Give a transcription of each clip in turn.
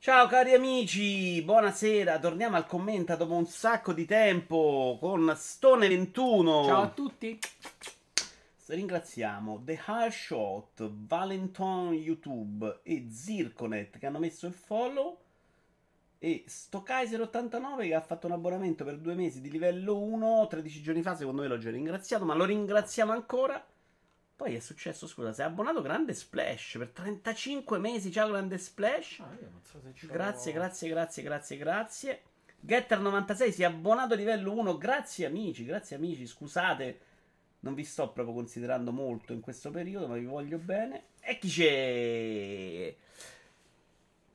Ciao cari amici, buonasera, torniamo al commenta dopo un sacco di tempo con Stone21. Ciao a tutti. Ringraziamo The Hard Shot, Valenton YouTube e Zirconet che hanno messo il follow e Stokaiser89 che ha fatto un abbonamento per due mesi di livello 1 13 giorni fa, secondo me l'ho già ringraziato, ma lo ringraziamo ancora. Poi è successo, scusa, si è abbonato Grande Splash per 35 mesi, ciao Grande Splash. Ah, so Grazie, grazie, grazie, grazie, grazie. Getter96 si è abbonato a livello 1. Grazie amici, grazie amici. Scusate, non vi sto proprio considerando molto in questo periodo, ma vi voglio bene. E chi c'è?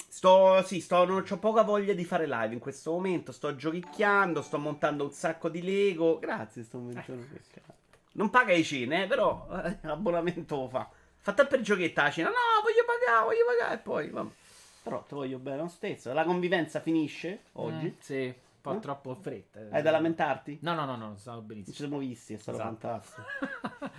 Sto, sì, sto, non ho poca voglia di fare live in questo momento. Sto giochicchiando, sto montando un sacco di Lego. Grazie, sto montando Non paga i cene, eh, però eh, l'abbonamento lo fa. Fatta per giochetta la cena. No, voglio pagare, voglio pagare. E poi, vabbè. Però te voglio bene lo stesso. La convivenza finisce oggi. Mm, sì, un po' Eh? troppo fretta. Hai da lamentarti? No, no, no, no, stavo Non ci benissimo. siamo visti, è stato Esatto. fantastico.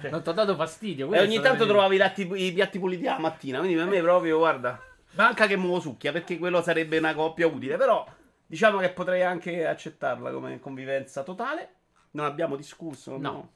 non ti ho dato fastidio. E ogni tanto il- trovavi i, latti- i piatti puliti la mattina. Quindi per me proprio, guarda. Manca che muovo succhia, perché quello sarebbe una coppia utile. Però diciamo che potrei anche accettarla come convivenza totale. Non abbiamo discusso. No.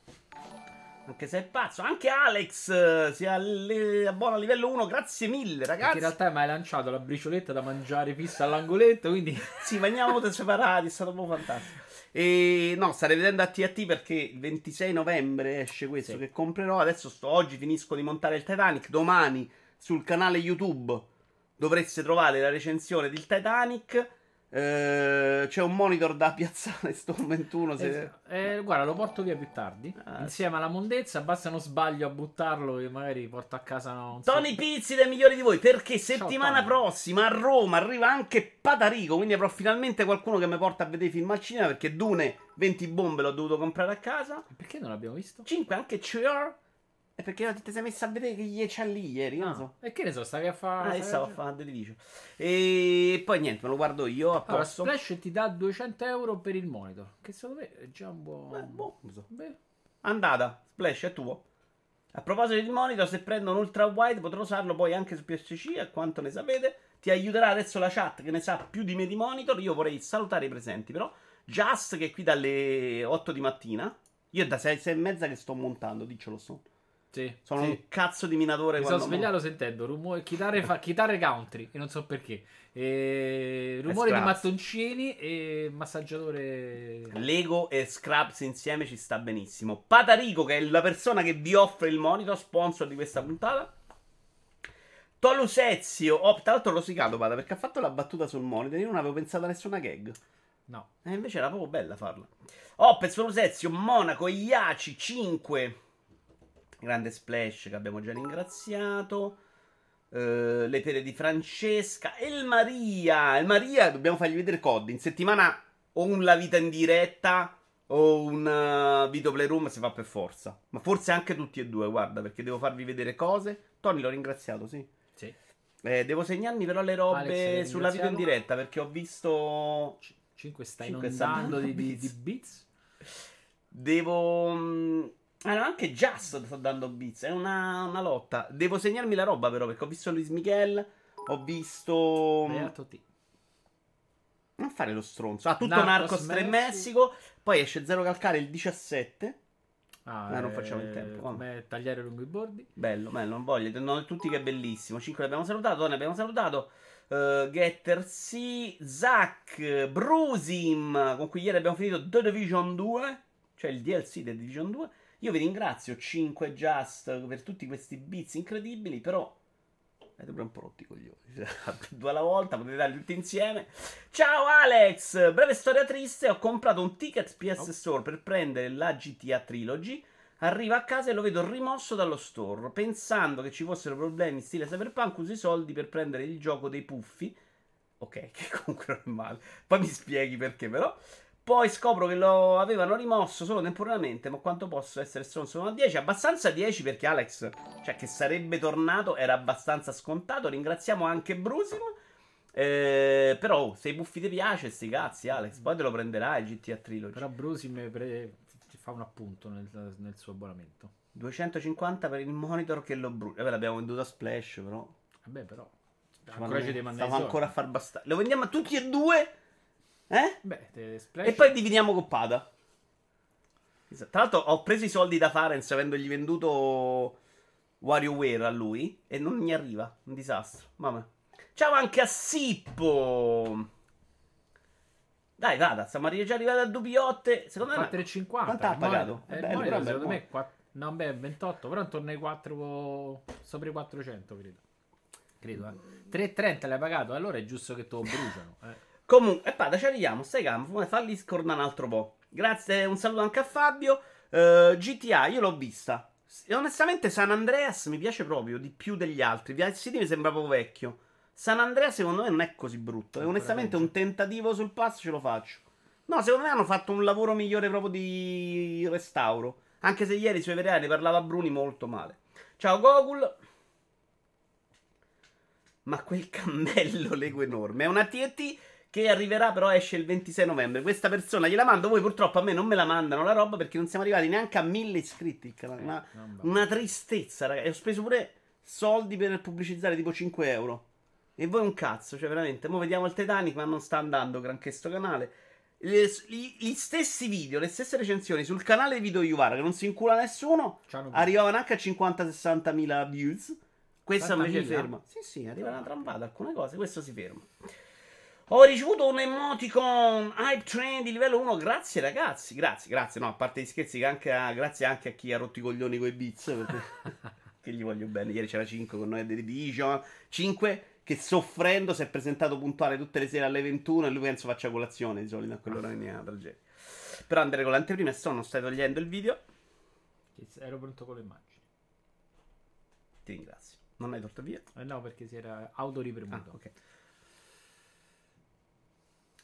Anche se è pazzo. Anche Alex eh, si alle- abbona a livello 1. Grazie mille, Perché ragazzi. in realtà mi hai lanciato la bricioletta da mangiare fissa all'angoletto, quindi... Sì, tutti separati, è stato proprio fantastico. E no, starei vedendo a TAT perché il 26 novembre esce questo Sì. che comprerò. Adesso sto, oggi finisco di montare il Titanic. Domani sul canale YouTube dovreste trovare la recensione del Titanic. Eh, c'è un monitor da piazzare sto 21 se... Eh, guarda, lo porto via più tardi. Ah, insieme alla mondezza, basta non sbaglio a buttarlo e magari porto a casa no, non so- Tony Pizzi dei migliori di voi perché settimana Tony. prossima a Roma arriva anche Patarico quindi avrò finalmente qualcuno che mi porta a vedere i film al cinema perché Dune 20 bombe l'ho dovuto comprare a casa Perché non l'abbiamo visto? 5 anche Cheer. E perché ti sei messa a vedere che gli c'ha lì ieri, non Ah, so. E che ne so, stavi a fare... Ah, io stavo a fare Division. E poi niente, me lo guardo io a Allora, posto. Splash ti dà 200 euro per il monitor. Che secondo me è già un buon... Eh, boh, so. Beh, Andata, Splash è tuo. A proposito di monitor, se prendo un ultra wide potrò usarlo poi anche su PSC, a quanto ne sapete. Ti aiuterà adesso la chat che ne sa più di me di monitor. Io vorrei salutare i presenti, però. Just che è qui dalle 8 di mattina. Io è da 6, 6 e mezza che sto montando, diccelo so. Sì. Sono sì. un cazzo di minatore Mi sono svegliato sentendo rumore, chitarre, fa- chitarre country e non so perché. E rumore di mattoncini e massaggiatore. Lego e Scraps insieme ci sta benissimo. Patarico, che è la persona che vi offre il monitor, sponsor di questa puntata. Tolusezio, oh, tra l'altro ho rosicato Pata perché ha fatto la battuta sul monitor. Io non avevo pensato a nessuna gag. No. E invece era proprio bella farla. Opez, Tolusezio, Monaco, Iaci 5. Grande splash che abbiamo già ringraziato. Eh, le pere di Francesca. E il Maria. Il Maria, dobbiamo fargli vedere COD. In settimana o un La Vita in diretta o un uh, Vito Playroom si fa per forza. Ma forse anche tutti e due, guarda, perché devo farvi vedere cose. Tony l'ho ringraziato, sì. Sì. Eh, devo segnarmi però le Alex, robe l'hai sulla Vito in diretta perché ho visto 5 sta Cinque sta inondando di, di, di bits. Devo. Mm, Ah, no, anche Just sto dando bits. È una, una lotta. Devo segnarmi la roba, però, perché ho visto Luis Michel. Ho visto. mm, Beato te. Non fare lo stronzo. Ah, tutto Narcos Narcos 3 Messico. Messico. Poi esce Zero Calcare il 17. Ah, Eh, non facciamo il tempo, vabbè. Come tagliare lungo i bordi. Bello, bello, non voglio. Non tutti che è bellissimo. 5 l'abbiamo salutato, ne abbiamo salutato. Uh, Getter C, Zack, Brusim, con cui ieri abbiamo finito The Division 2, cioè il DLC The Division 2. Io vi ringrazio 5 Just per tutti questi bits incredibili, però avete pure un po' rotti i coglioni. Due alla volta, potete darli tutti insieme. Ciao Alex, breve storia triste, ho comprato un ticket PS Store per prendere la GTA Trilogy. Arriva a casa e lo vedo rimosso dallo store. Pensando che ci fossero problemi stile Cyberpunk, uso i soldi per prendere il gioco dei puffi. Ok, che comunque non è male. Poi mi spieghi perché, però. Poi scopro che lo avevano rimosso solo temporaneamente. Ma quanto posso essere stronzo? Sono a 10. Abbastanza 10 perché Alex, cioè che sarebbe tornato, era abbastanza scontato. Ringraziamo anche Brusim. Eh, però, oh, se i puffi ti piace, sti cazzi, Alex. Poi te lo prenderai il GTA Trilogy. Però Brusi mi pre- fa un appunto nel, nel suo abbonamento. 250 per il monitor che lo brucia. Vabbè, l'abbiamo venduto a Splash, però. Vabbè, però. Ancora ci devi mandare Stavo ancora a far bastare. Lo vendiamo a tutti e due? Eh? Beh. E poi dividiamo coppada. Tra l'altro ho preso i soldi da Farenz avendogli venduto WarioWare a lui e non mi arriva. Un disastro. Vabbè. Ciao anche a Sippo. Dai, vada, siamo già arrivati a Dubiotte. Secondo me 4,50. Quanto ha pagato? eh, Bello, però, secondo bello. me è quatt- No, beh, 28, però intorno ai 4 sopra i 400, credo. Credo, eh. 3,30 l'hai pagato, allora è giusto che te lo bruciano. Eh. Comunque, e Pada, ci arriviamo. Stai calmo, falli scordare un altro po'. Grazie, un saluto anche a Fabio. Eh, GTA, io l'ho vista. E onestamente, San Andreas mi piace proprio di più degli altri. Vice City mi sembra proprio vecchio. San Andreas, secondo me, non è così brutto. E onestamente, un tentativo sul pass ce lo faccio. No, secondo me hanno fatto un lavoro migliore proprio di restauro. Anche se ieri sui vereali parlava Bruni molto male. Ciao Gogul. Ma quel cammello Lego enorme è una TNT che arriverà però esce il 26 novembre. Questa persona gliela mando, voi purtroppo a me non me la mandano la roba perché non siamo arrivati neanche a mille iscritti il canale. Una, va. una tristezza, ragazzi. E ho speso pure soldi per pubblicizzare tipo 5 euro. E voi un cazzo, cioè veramente. Mo vediamo il Titanic, ma non sta andando granché sto canale. Le- gli, gli stessi video, le stesse recensioni sul canale di Video Yuvara che non si incula nessuno, arrivavano anche a 50-60 mila views. Questo invece 60.000? ferma. Sì, sì, arriva una trampata, alcune cose, questo si ferma. Ho ricevuto un emoticon Hype Train di livello 1. Grazie ragazzi, grazie, grazie. No, a parte gli scherzi, che anche a- grazie anche a chi ha rotto i coglioni con i beats. Perché che gli voglio bene. Ieri c'era 5 con noi a The Division. 5 che soffrendo si è presentato puntuale tutte le sere alle 21 e lui penso faccia colazione di solito a quell'ora in una tragedia. Però andrei con l'anteprima e sto, non stai togliendo il video. Ero pronto con le immagini. Ti ringrazio. Non hai tolto via? Eh no, perché si era autoripremuto. Ah, ok.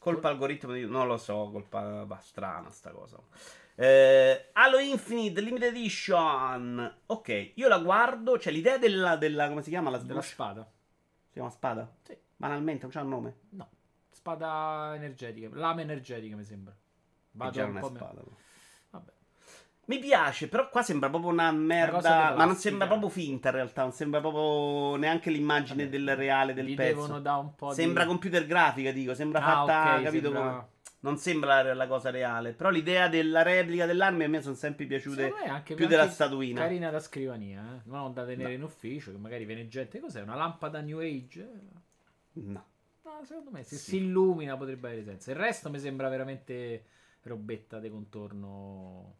Colpa algoritmo di... Non lo so, colpa va, strana sta cosa. Eh, Halo Infinite Limited Edition. Ok, io la guardo. C'è l'idea della, della... Come si chiama? La Della spada? Si chiama spada? Sì. Banalmente, non c'ha un nome. No. Spada energetica. Lama energetica, mi sembra. Vado un po' spada. però. Mi piace, però qua sembra proprio una merda. Ma non sembra proprio finta in realtà. Non sembra proprio neanche l'immagine Vabbè, del reale del pezzo. Sembra di... computer grafica, dico. Sembra Ah, fatta, ok, capito sembra- come. Non sembra la, la cosa reale. Però l'idea della replica dell'arma a me sono sempre piaciute anche più anche della statuina. Carina da scrivania, eh? non da tenere No. in ufficio, che magari viene gente. Cos'è? Una lampada New Age? No. No, secondo me se Sì. si illumina potrebbe avere senso. Il resto mi sembra veramente robetta di contorno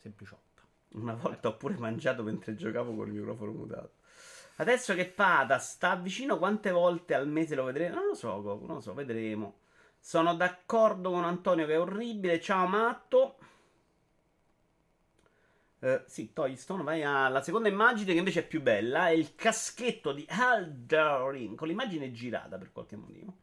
sempliciotta. Una volta ho pure mangiato mentre giocavo col microfono mutato. Adesso che Pada sta vicino, quante volte al mese lo vedremo? Non lo so, Goku, non lo so, vedremo. Sono d'accordo con Antonio che è orribile. Ciao Matto. Eh, sì, togli Stone, vai alla seconda immagine che invece è più bella. È il caschetto di Aldarin con l'immagine girata per qualche motivo.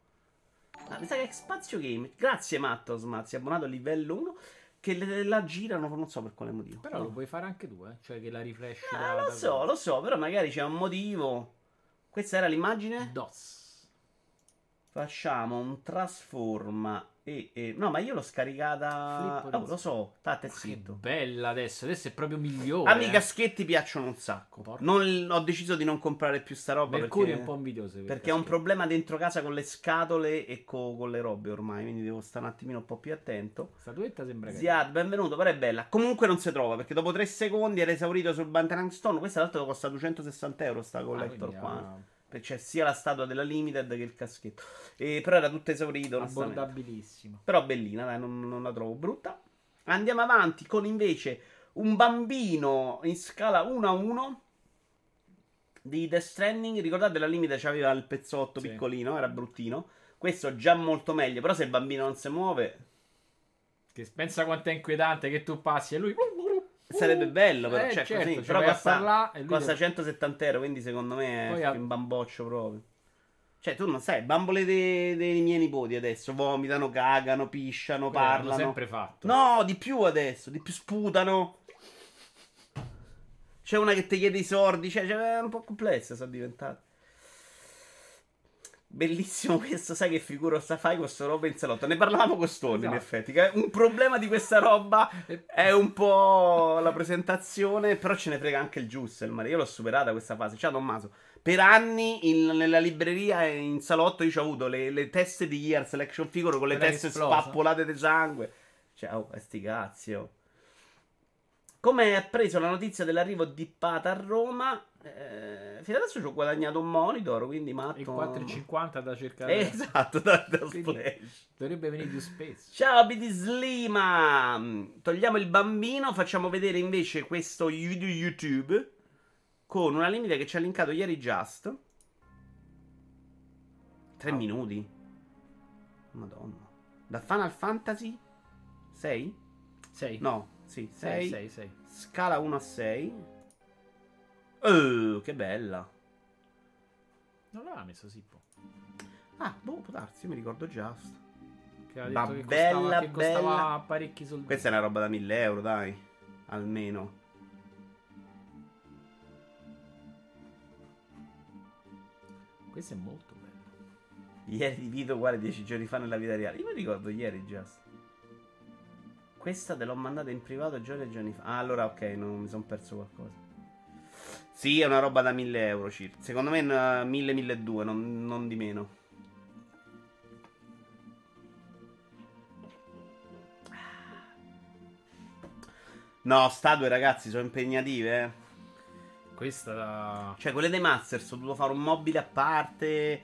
Ah, mi sa che è Spazio Game. Grazie Matto Smazzi, abbonato a livello 1. Che la girano, non so per quale motivo. Però No. lo puoi fare anche tu, eh? cioè che la rifresh Ah, da- lo so, lo so, però magari c'è un motivo. Questa era l'immagine? DOS. Facciamo un trasforma e, e- No, ma io l'ho scaricata... Oh, lo so, state che zitto. bella adesso, adesso è proprio migliore. A me i eh. caschetti piacciono un sacco. Non- ho deciso di non comprare più sta roba Mercurio perché... è un po' invidioso. per Perché ho un problema dentro casa con le scatole e co- con le robe ormai, quindi devo stare un attimino un po' più attento. Statuetta sembra carina. Ziad, benvenuto, però è bella. Comunque non si trova perché dopo tre secondi era esaurito sul Bantanang Stone. Questa tra l'altro costa 260 euro sta Ah, collector quindi, qua. ah, c'è sia la statua della Limited che il caschetto. E, però era tutto esaurito. abbordabilissimo. Però bellina, dai, non, non la trovo brutta. Andiamo avanti con invece un bambino in scala 1 a 1 di Death Stranding. Ricordate la Limited c'aveva il pezzotto Sì. piccolino, era bruttino. Questo già molto meglio, però se il bambino non si muove Che pensa quanto è inquietante che tu passi e lui. Sarebbe bello però, Eh, cioè, certo, così, però a costa, costa deve- 170 euro, quindi secondo me è ha- un bamboccio proprio. Cioè, tu non sai, bambole dei, dei miei nipoti adesso vomitano, cagano, pisciano, Quello l'hanno parlano. sempre fatto. No, di più adesso, di più sputano. C'è una che ti chiede i sordi, cioè, cioè, è un po' complessa sono diventate. Bellissimo questo, sai che figura sta fai sta roba in salotto? Ne parlavamo con Stone, in Esatto. effetti. che Un problema di questa roba è un po' la presentazione, però ce ne frega anche il Mario. Io l'ho superata questa fase. Ciao Tommaso. Per anni in- nella libreria e in salotto io ho avuto le, le teste di Year Selection Figure con le che teste esplosa. spappolate di sangue. Ciao, oh, sti cazzi, oh. Come ha preso la notizia dell'arrivo di Pata a Roma? Eh, fino adesso ci ho guadagnato un monitor, quindi matto. Il 4,50 da cercare. Eh, esatto, da, da. Dovrebbe venire più spesso. Ciao BD Slima! Togliamo il bambino, facciamo vedere invece questo video YouTube con una limite che ci ha linkato ieri Just. Tre Ah. minuti. Madonna. Da Final Fantasy 6? 6. No, sì, 6. 6, 6. Scala 1 a 6. Oh, che bella. Non l'aveva messo Sippo. Ah, boh, può darsi, io mi ricordo Just. Che aveva detto che bella, costava, che costava bella. parecchi soldi. Questa è una roba da 1000 euro, dai. Almeno. Questo è molto bello. Ieri di video uguale 10 giorni fa nella vita reale. Io mi ricordo ieri Just. Questa te l'ho mandata in privato giorni e giorni fa. Ah, allora ok, non mi sono perso qualcosa. Sì, è una roba da 1000 euro circa. Secondo me 1000-1200, non, non di meno. No, statue ragazzi sono impegnative, eh. Questa. Cioè, quelle dei Masters ho dovuto fare un mobile a parte.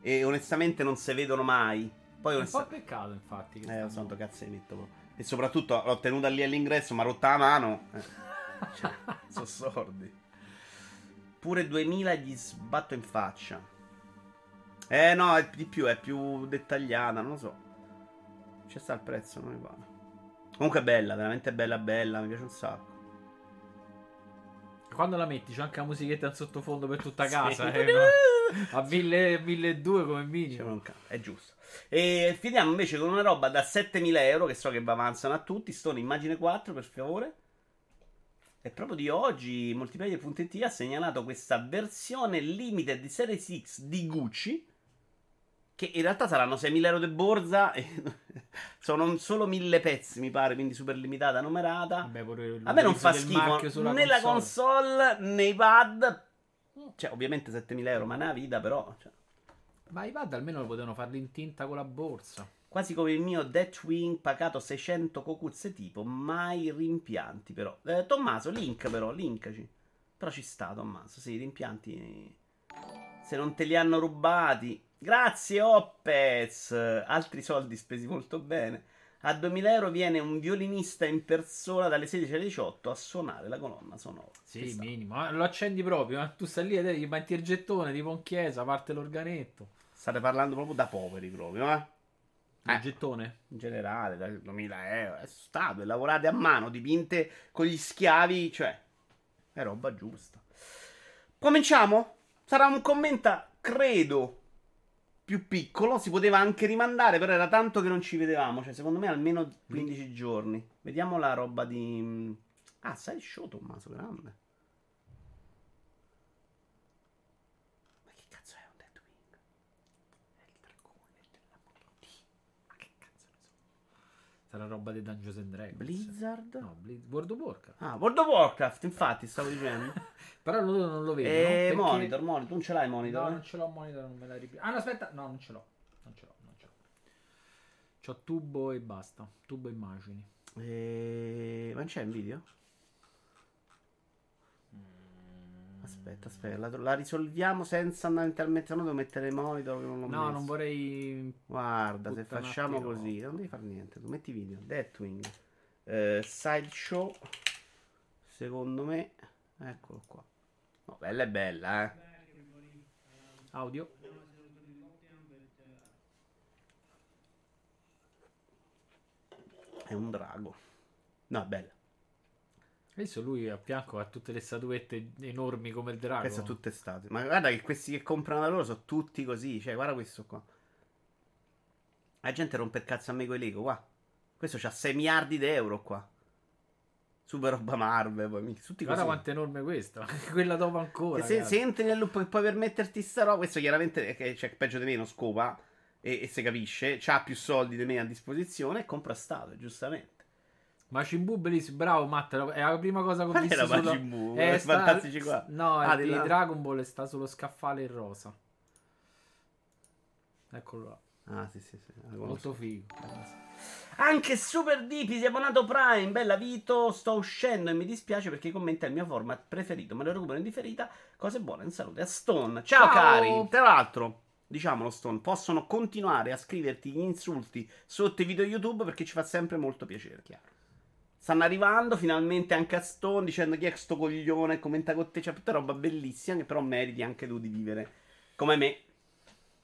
E onestamente non si vedono mai. Poi È un po' peccato, infatti. che Eh, so, cazzo di metto. E soprattutto l'ho tenuta lì all'ingresso, ma rotta la mano. Eh. Cioè, sono sordi. Pure 2000 gli sbatto in faccia. Eh no, è di più, è più dettagliata, non lo so. C'è sta il prezzo, non mi pare. Comunque è bella, veramente bella bella, mi piace un sacco. Quando la metti c'è anche la musichetta in sottofondo per tutta Sì. casa. eh, no? A 1000, 1200 come minimo. è giusto. E finiamo invece con una roba da 7000 euro, che so che vi avanzano a tutti. Stone Immagine 4, per favore. E proprio di oggi Multiplayer.it ha segnalato questa versione limited di Series X di Gucci. Che in realtà saranno 6000 euro di borsa. Sono solo 1000 pezzi, mi pare, quindi super limitata, numerata. Vabbè, A me non fa schifo né la console né i pad. Cioè, ovviamente 7000 euro, ma nella vita, però. cioè, Ma i pad almeno lo potevano farli in tinta con la borsa. Quasi come il mio Deathwing pagato 600 cocuzze tipo, mai rimpianti però. Eh, Tommaso, link però, linkaci. Però ci sta Tommaso, sì, rimpianti. Se non te li hanno rubati. Grazie Oppez. Altri soldi spesi molto bene. A 2000 euro viene un violinista in persona dalle 16 alle 18 a suonare la colonna sonora. Sì, sta. minimo. Eh, Lo accendi proprio. eh. Tu stai lì e gli metti il gettone tipo in chiesa, parte l'organetto. State parlando proprio da poveri proprio, eh? Il Eh. gettone? in generale, da 2000 euro, è statue lavorate a mano, dipinte con gli schiavi, cioè, è roba giusta. Cominciamo? Sarà un commenta, credo, più piccolo, si poteva anche rimandare, però era tanto che non ci vedevamo, cioè, secondo me almeno 15 giorni. Vediamo la roba di... Ah, sai show, Tommaso, grande. Ma che cazzo è un Deathwing? È il dragone della moto. Ma che cazzo ne so. Sarà roba di Dungeons and Dragons. Blizzard? No, Blizz- World of Warcraft. Ah, World of Warcraft, infatti, stavo dicendo. Però loro non lo vedo. Eh, no? Monitor, monitor, tu non ce l'hai monitor? No, eh? non ce l'ho monitor, non me la riprendo. Ah, no, aspetta. No, non ce l'ho. Non ce l'ho, non ce l'ho. C'ho tubo e basta. Tubo e immagini. Eh, Ma c'è in video? Aspetta, aspetta, la, la risolviamo senza andare intermezzo. No, devo mettere il monitor che non l'ho No, messo. non vorrei. Guarda, se facciamo così, non devi fare niente. Tu metti video. Deathwing. Eh, sideshow. Secondo me. Eccolo qua. No, bella è bella, eh. Audio. È un drago. No, è bella. Adesso lui a fianco ha tutte le statuette enormi come il drago. Queste sono tutte state. Ma guarda che questi che comprano da loro sono tutti così. Cioè, guarda questo qua. La gente rompe il cazzo a me con Lego, qua. Questo c'ha 6 miliardi di euro qua. Super roba Marvel, poi, tutti Guarda così. quanto è enorme questa. Quella dopo ancora. Se, se entri nel loop e puoi permetterti sta roba, questo chiaramente è che c'è peggio di me, non scopa. E, e si capisce, c'ha più soldi di me a disposizione e compra stato, giustamente. Majin Buu bellissimo, bravo Matt, è la prima cosa che ho Qual visto era Majin Buu? è sta- Fantastici qua. No, Ah, è di là. Dragon Ball e sta sullo scaffale in rosa. Eccolo là, Ah, sì, sì, sì. molto figo. Anche Super Deepy si è abbonato Prime. Bella Vito, sto uscendo e mi dispiace perché commenta il mio format preferito. Me lo recupero in differita. Cose buone, in salute. A Stone. Ciao, Ciao. cari. Tra l'altro, diciamolo Stone, possono continuare a scriverti gli insulti sotto i video YouTube perché ci fa sempre molto piacere. Chiaro. Stanno arrivando finalmente anche a Stone dicendo chi è sto coglione, commenta con te, c'è tutta roba bellissima che però meriti anche tu di vivere come me.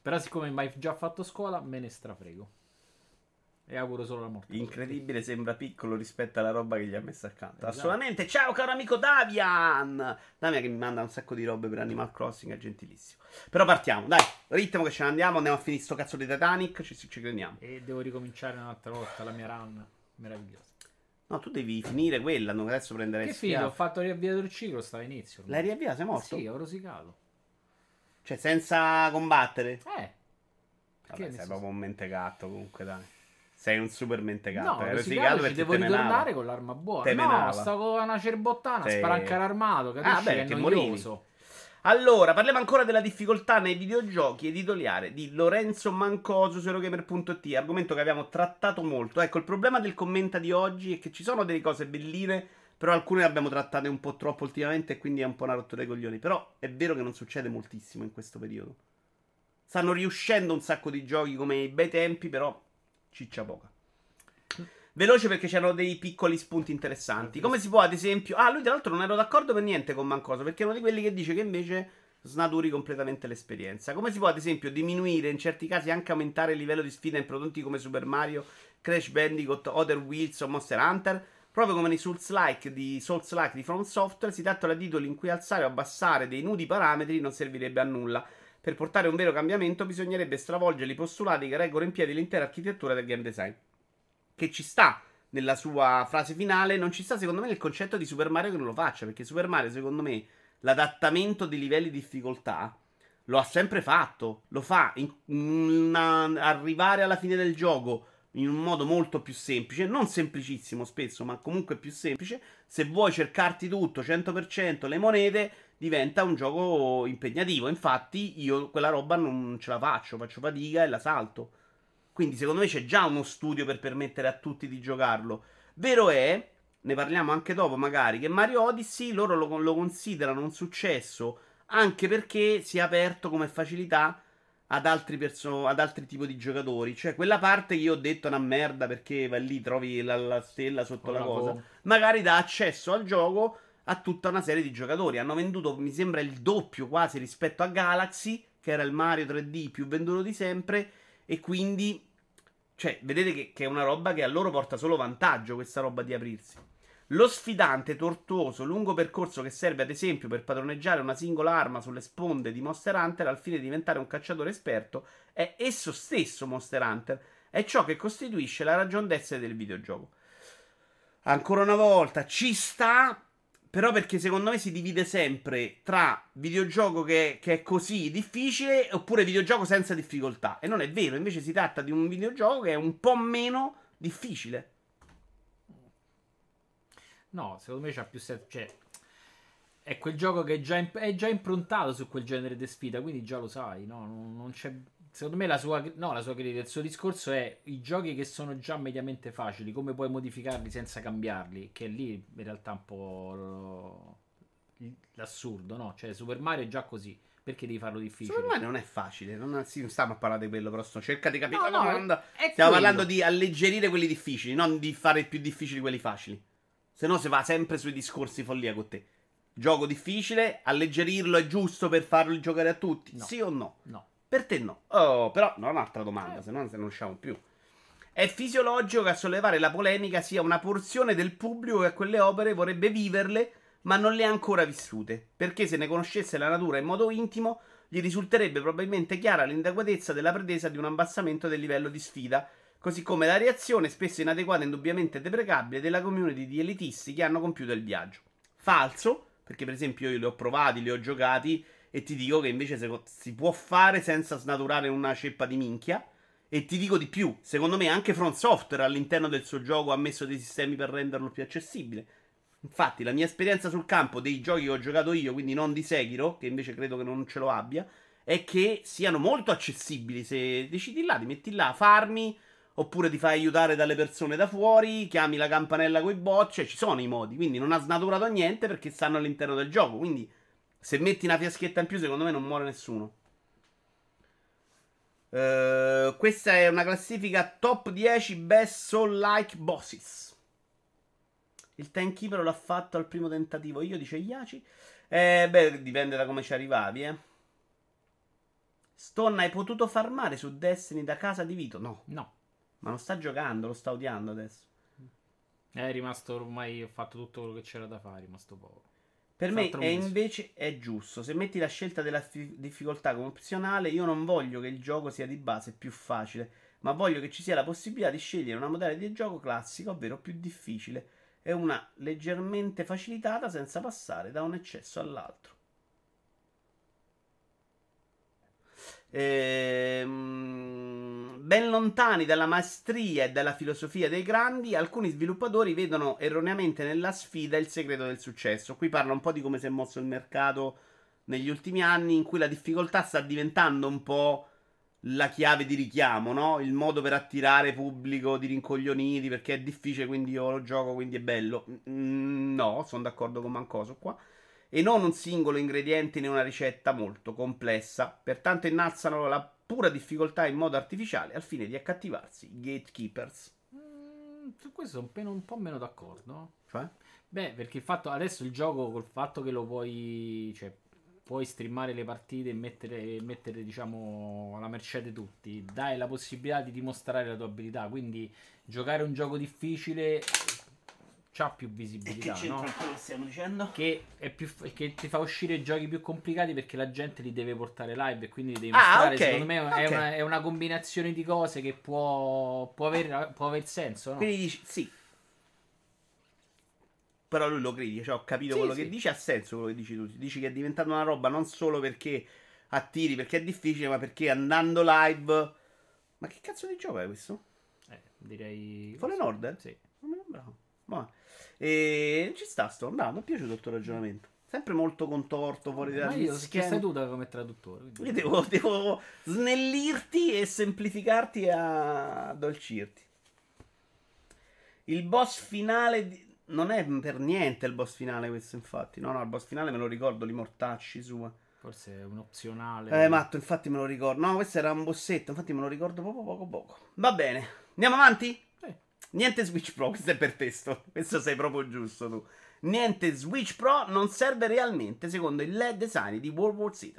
Però siccome mi hai già fatto scuola, me ne strafrego. E auguro solo la morte. Incredibile, sembra piccolo rispetto alla roba che gli ha messo accanto. Esatto. Assolutamente. Ciao, caro amico Davian. Davian che mi manda un sacco di robe per Animal Crossing, è gentilissimo. Però partiamo, dai, ritmo che ce ne andiamo. Andiamo a finire sto cazzo di Titanic. Ci, ci crediamo. E devo ricominciare un'altra volta la mia run. Meravigliosa. No, tu devi finire quella. non Adesso prenderai Che figo, ho fatto riavviare il ciclo, stava inizio. L'hai riavviata? Sei morto? Sì, ho rosicato. Cioè, senza combattere? Eh. Perché Vabbè, sei proprio un mentegatto comunque, dai. Sei un super mentegatto. No, rosicato ci perché devo menava. ritornare con l'arma buona. Te no, menava. sto con una cerbottana, Sì. sparancare armato, capisci? Ah, beh, che è noioso. Allora, parliamo ancora della difficoltà nei videogiochi editoriale di Lorenzo Mancoso su Eurogamer.it, argomento che abbiamo trattato molto. Ecco, il problema del commenta di oggi è che ci sono delle cose belline, però alcune le abbiamo trattate un po' troppo ultimamente e quindi è un po' una rottura dei coglioni. Però è vero che non succede moltissimo in questo periodo. Stanno riuscendo un sacco di giochi come i bei tempi, però ciccia poca. Veloce perché c'erano dei piccoli spunti interessanti. Come si può, ad esempio. Ah, lui tra l'altro non ero d'accordo per niente con Mancoso. Perché è uno di quelli che dice che invece snaturi completamente l'esperienza. Come si può, ad esempio, diminuire, in certi casi anche aumentare il livello di sfida in prodotti come Super Mario, Crash Bandicoot, Other Wheels o Monster Hunter? Proprio come nei Souls-like di, Souls-like di From Software, si tratta di titoli in cui alzare o abbassare dei nudi parametri non servirebbe a nulla. Per portare un vero cambiamento bisognerebbe stravolgere i postulati che reggono in piedi l'intera architettura del game design che ci sta nella sua frase finale, non ci sta secondo me nel concetto di Super Mario che non lo faccia, perché Super Mario secondo me l'adattamento di livelli di difficoltà lo ha sempre fatto, lo fa in una- arrivare alla fine del gioco in un modo molto più semplice, non semplicissimo spesso, ma comunque più semplice. Se vuoi cercarti tutto 100% le monete, diventa un gioco impegnativo. Infatti, io quella roba non ce la faccio, faccio fatica e la salto. Quindi, secondo me, c'è già uno studio per permettere a tutti di giocarlo. Vero è, ne parliamo anche dopo, magari, che Mario Odyssey loro lo, lo considerano un successo anche perché si è aperto come facilità ad altri, perso- ad altri tipi di giocatori. Cioè, quella parte che io ho detto è una merda perché vai lì, trovi la, la stella sotto Con la cosa. co- Magari dà accesso al gioco a tutta una serie di giocatori. Hanno venduto, mi sembra, il doppio quasi rispetto a Galaxy, che era il Mario 3D più venduto di sempre. E quindi, cioè, vedete che, che è una roba che a loro porta solo vantaggio, questa roba di aprirsi. Lo sfidante, tortuoso, lungo percorso che serve ad esempio per padroneggiare una singola arma sulle sponde di Monster Hunter al fine di diventare un cacciatore esperto è esso stesso Monster Hunter, è ciò che costituisce la ragion d'essere del videogioco. Ancora una volta, ci sta, però perché secondo me si divide sempre tra videogioco che, che è così difficile oppure videogioco senza difficoltà. E non è vero, invece si tratta di un videogioco che è un po' meno difficile. No, secondo me c'ha più senso. Cioè, è quel gioco che è già, imp- è già improntato su quel genere di sfida, quindi già lo sai, no? Non, non c'è. Secondo me la sua, no, la sua critica, il suo discorso è i giochi che sono già mediamente facili, come puoi modificarli senza cambiarli, che lì in realtà è un po' l'assurdo, no? Cioè Super Mario è già così, perché devi farlo difficile? Super Mario non è facile, non, sì, non stiamo a parlare di quello, però sto- cerca di capire No, no, domanda. Stiamo quello. parlando di alleggerire quelli difficili, non di fare più difficili quelli facili. Se no si va sempre sui discorsi follia con te. Gioco difficile, alleggerirlo è giusto per farlo giocare a tutti? No. Sì o no? No. Per te no. Oh, però non un'altra domanda, Eh. se no se non usciamo più. È fisiologico che a sollevare la polemica sia una porzione del pubblico che a quelle opere vorrebbe viverle, ma non le ha ancora vissute. Perché se ne conoscesse la natura in modo intimo, gli risulterebbe probabilmente chiara l'inadeguatezza della pretesa di un abbassamento del livello di sfida, così come la reazione, spesso inadeguata e indubbiamente deprecabile, della community di elitisti che hanno compiuto il viaggio. Falso, perché per esempio io li ho provati, li ho giocati e ti dico che invece si può fare senza snaturare una ceppa di minchia E ti dico di più, secondo me anche Front Software all'interno del suo gioco ha messo dei sistemi per renderlo più accessibile. Infatti, la mia esperienza sul campo dei giochi che ho giocato io, quindi non di Sekiro, che invece credo che non ce lo abbia, è che siano molto accessibili. Se decidi là, ti metti là, farmi, oppure ti fai aiutare dalle persone da fuori, chiami la campanella con i bot, cioè ci sono i modi, quindi non ha snaturato niente perché stanno all'interno del gioco, quindi se metti una fiaschetta in più secondo me non muore nessuno. Uh, questa è una classifica top 10 best soul-like bosses. Il Timekeeper l'ha fatto al primo tentativo. Io dice Iaci. Eh, beh, dipende da come ci arrivavi, eh. Stone, hai potuto farmare su Destiny da casa di Vito? No. No. Ma non sta giocando, lo sta odiando adesso. È rimasto ormai, ho fatto tutto quello che c'era da fare, è rimasto poco. Per me è invece è giusto. Se metti la scelta della fi- difficoltà come opzionale, io non voglio che il gioco sia di base più facile, ma voglio che ci sia la possibilità di scegliere una modalità di gioco classica, ovvero più difficile, e una leggermente facilitata senza passare da un eccesso all'altro. Ehm, ben lontani dalla maestria e dalla filosofia dei grandi, alcuni sviluppatori vedono erroneamente nella sfida il segreto del successo. Qui parla un po' di come si è mosso il mercato negli ultimi anni, in cui la difficoltà sta diventando un po' la chiave di richiamo, no? Il modo per attirare pubblico di rincoglioniti perché è difficile, quindi io lo gioco, quindi è bello. Mm, no, sono d'accordo con Mancoso qua e non un singolo ingrediente in una ricetta molto complessa. Pertanto innalzano la pura difficoltà in modo artificiale al fine di accattivarsi i gatekeepers. Mm, su questo sono un po' meno d'accordo. Cioè? Beh, perché il fatto adesso il gioco col fatto che lo puoi, cioè, puoi streamare le partite e mettere, mettere diciamo alla mercé di tutti, dai la possibilità di dimostrare la tua abilità. Quindi giocare un gioco difficile c'ha più visibilità. Che no? che stiamo dicendo? Che, più, che, ti fa uscire giochi più complicati perché la gente li deve portare live e quindi li devi ah, mostrare. Okay. Secondo me okay. è, una, è, una, combinazione di cose che può, può, aver, può aver senso. No? Quindi dici sì. Però lui lo critica, cioè ho capito sì, quello sì. che dice, ha senso quello che dici tu. Dici che è diventata una roba non solo perché attiri, perché è difficile, ma perché andando live. Ma che cazzo di gioco è questo? Eh, direi. Fallen Order? Sì. Bravo. Buono. E ci sta sto, no, mi è piaciuto il tuo ragionamento. Sempre molto contorto, fuori dalla io sei tu da come traduttore. Quindi... Io devo, devo, snellirti e semplificarti e addolcirti. Il boss finale di... non è per niente il boss finale questo, infatti. No, no, il boss finale me lo ricordo, li mortacci sua. Forse è un opzionale. Eh, matto, infatti me lo ricordo. No, questo era un bossetto, infatti me lo ricordo poco poco poco. Va bene. Andiamo avanti? Niente Switch Pro, questo è per testo. Questo sei proprio giusto tu. Niente Switch Pro non serve realmente secondo il LED design di World War Z.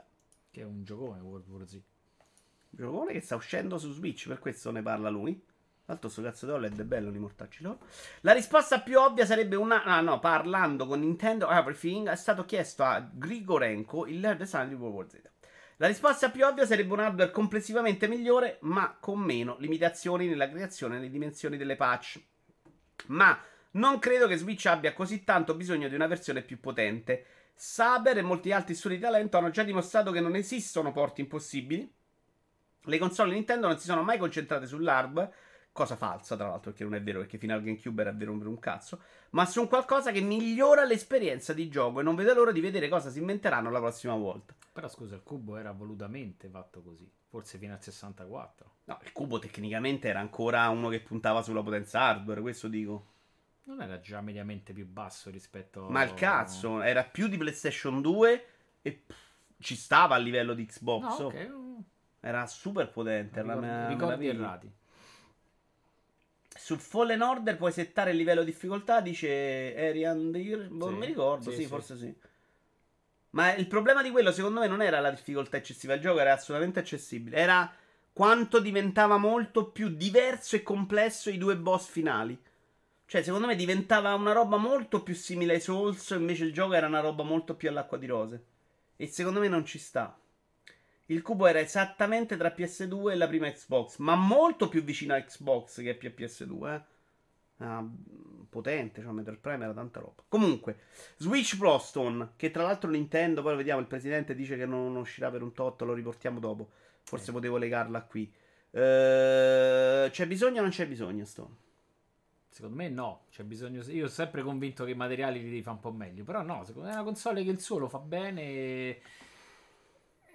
Che è un giocone World War Z. Un giocone che sta uscendo su Switch, per questo ne parla lui. L'altro, sto cazzo di OLED è bello, li mortacci loro. La risposta più ovvia sarebbe una. Ah, no, parlando con Nintendo Everything, è stato chiesto a Grigorenko il LED design di World War Z. La risposta più ovvia sarebbe un hardware complessivamente migliore, ma con meno limitazioni nella creazione e nelle dimensioni delle patch. Ma non credo che Switch abbia così tanto bisogno di una versione più potente. Saber e molti altri studi di talento hanno già dimostrato che non esistono porti impossibili. Le console Nintendo non si sono mai concentrate sull'hardware cosa falsa tra l'altro perché non è vero perché fino al GameCube era vero per un cazzo. Ma su un qualcosa che migliora l'esperienza di gioco e non vedo l'ora di vedere cosa si inventeranno la prossima volta. Però scusa il cubo era volutamente fatto così. Forse fino al 64 no il cubo tecnicamente era ancora uno che puntava sulla potenza hardware questo dico. Non era già mediamente più basso rispetto ma il cazzo era più di PlayStation 2 e pff, ci stava a livello di Xbox no, okay. era super potente ricordi, era ricordi errati su Fallen Order puoi settare il livello di difficoltà, dice Arian Deer. Boh, non mi ricordo, sì, sì, sì, forse sì. Ma il problema di quello, secondo me, non era la difficoltà eccessiva. Il gioco era assolutamente accessibile. Era quanto diventava molto più diverso e complesso i due boss finali. Cioè, secondo me diventava una roba molto più simile ai Souls. Invece il gioco era una roba molto più all'acqua di rose. E secondo me non ci sta. Il cubo era esattamente tra PS2 e la prima Xbox, ma molto più vicino a Xbox che a PS2. Eh? Ah, potente, cioè Metal Prime era tanta roba. Comunque, Switch Pro Stone, che tra l'altro Nintendo, poi lo vediamo, il presidente dice che non uscirà per un tot, lo riportiamo dopo. Forse eh. potevo legarla qui. Eh, c'è bisogno o non c'è bisogno, Stone? Secondo me no, c'è bisogno. Io ho sempre convinto che i materiali li devi fare un po' meglio. Però no, secondo me è una console che il suo lo fa bene.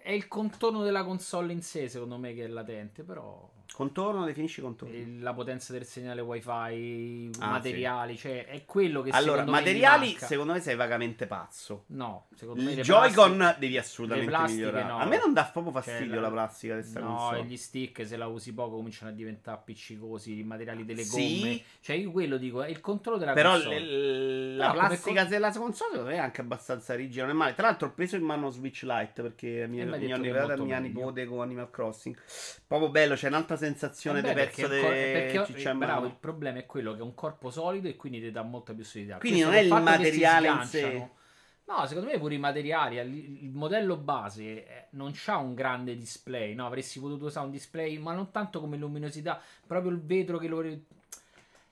È il contorno della console in sé, secondo me, che è latente. Però Contorno, definisci contorno. la potenza del segnale wifi, Ah, materiali, cioè è quello che Allora, me materiali, manca. secondo me sei vagamente pazzo. No, secondo me Il Joy-Con plastiche- devi assolutamente plastiche migliorare. no. A me non dà proprio Cioè, fastidio la- la plastica di questa No, console. e gli stick se la usi poco cominciano a diventare appiccicosi, i materiali delle Sì. gomme. Cioè io quello dico, è il controllo della Però console. le- la No, come plastica co- della console secondo me è anche abbastanza rigida, non è male. Tra l'altro ho preso in mano Switch Lite perché mi, E mi hanno molto mia nipote con Animal Crossing. Proprio bello, c'è un'altra sensazione Eh di beh, pezzo perché, bravo, il problema è quello che è un corpo solido e quindi ti dà molta più solidità. Quindi Questo non è il materiale in sganciano- No, secondo me pure i materiali, il il modello base eh, non c'ha un grande display, no? Avresti potuto usare un display, ma non tanto come luminosità, proprio il vetro che lo...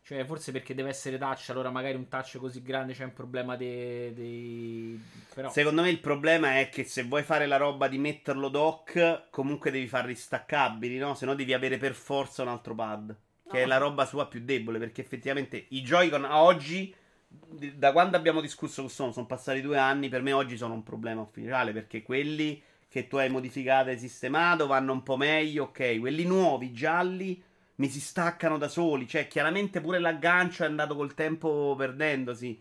Cioè, forse perché deve essere touch, allora magari un touch così grande c'è un problema dei... dei... Però... Secondo me il problema è che se vuoi fare la roba di metterlo dock, comunque devi farli staccabili, no? Se no devi avere per forza un altro pad. Che No. è la roba sua più debole. Perché effettivamente i Joy-Con a oggi, da quando abbiamo discusso con sono, sono passati due anni. Per me oggi sono un problema ufficiale. Perché quelli che tu hai modificato e sistemato vanno un po' meglio. Ok, quelli nuovi, gialli, mi si staccano da soli. Cioè, chiaramente pure l'aggancio è andato col tempo perdendosi.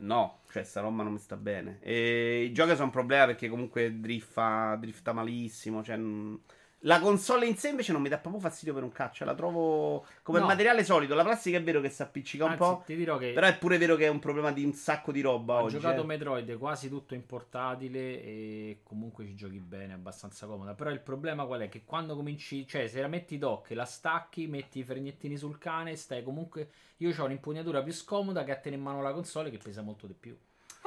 No, cioè sta roba non mi sta bene. E i giochi sono un problema perché comunque drifta, drifta malissimo. Cioè, mh, la console in sé invece non mi dà proprio fastidio per un caccia. La trovo come No. materiale solido. La plastica è vero che si appiccica un Anzi, po'. ti dirò che... Però è pure vero che è un problema di un sacco di roba Ho oggi. giocato eh. Metroid quasi tutto in portatile e comunque ci giochi bene, è abbastanza comoda. Però il problema qual è? Che quando cominci, cioè se la metti dock, la stacchi, metti i fregnettini sul cane, stai comunque... Io ho un'impugnatura più scomoda che a tenere in mano la console che pesa molto di più.